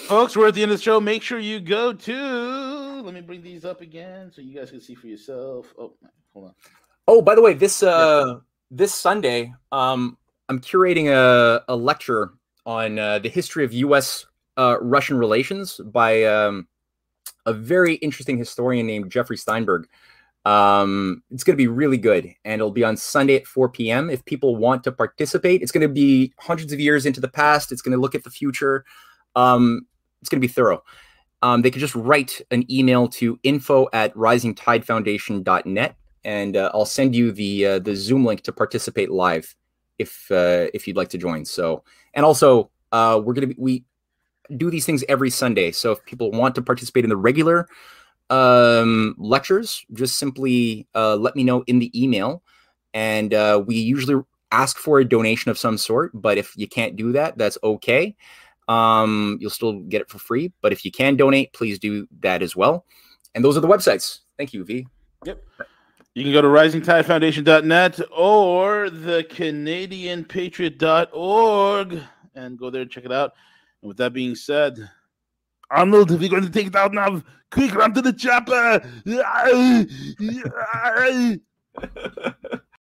Folks, we're at the end of the show. Make sure you go to. Let me bring these up again so you guys can see for yourself. Oh, hold on. Oh, by the way, this uh this Sunday, um, I'm curating a, a lecture on uh, the history of U.S. Uh, Russian relations by um, a very interesting historian named Jeffrey Steinberg. Um, it's going to be really good, and it'll be on Sunday at 4 p.m. If people want to participate, it's going to be hundreds of years into the past. It's going to look at the future. Um, it's going to be thorough. Um, they can just write an email to info at risingtidefoundation.net and uh, I'll send you the uh, the Zoom link to participate live if uh, if you'd like to join. So, and also uh, we're gonna be, we do these things every Sunday. So if people want to participate in the regular um, lectures, just simply uh, let me know in the email, and uh, we usually ask for a donation of some sort. But if you can't do that, that's okay. Um, you'll still get it for free. But if you can donate, please do that as well. And those are the websites. Thank you, V. Yep. You can go to risingtidefoundation.net or the canadianpatriot.org and go there and check it out. And with that being said, Arnold, you're going to take it out now, quick, run to the chopper. (laughs) (laughs) (laughs)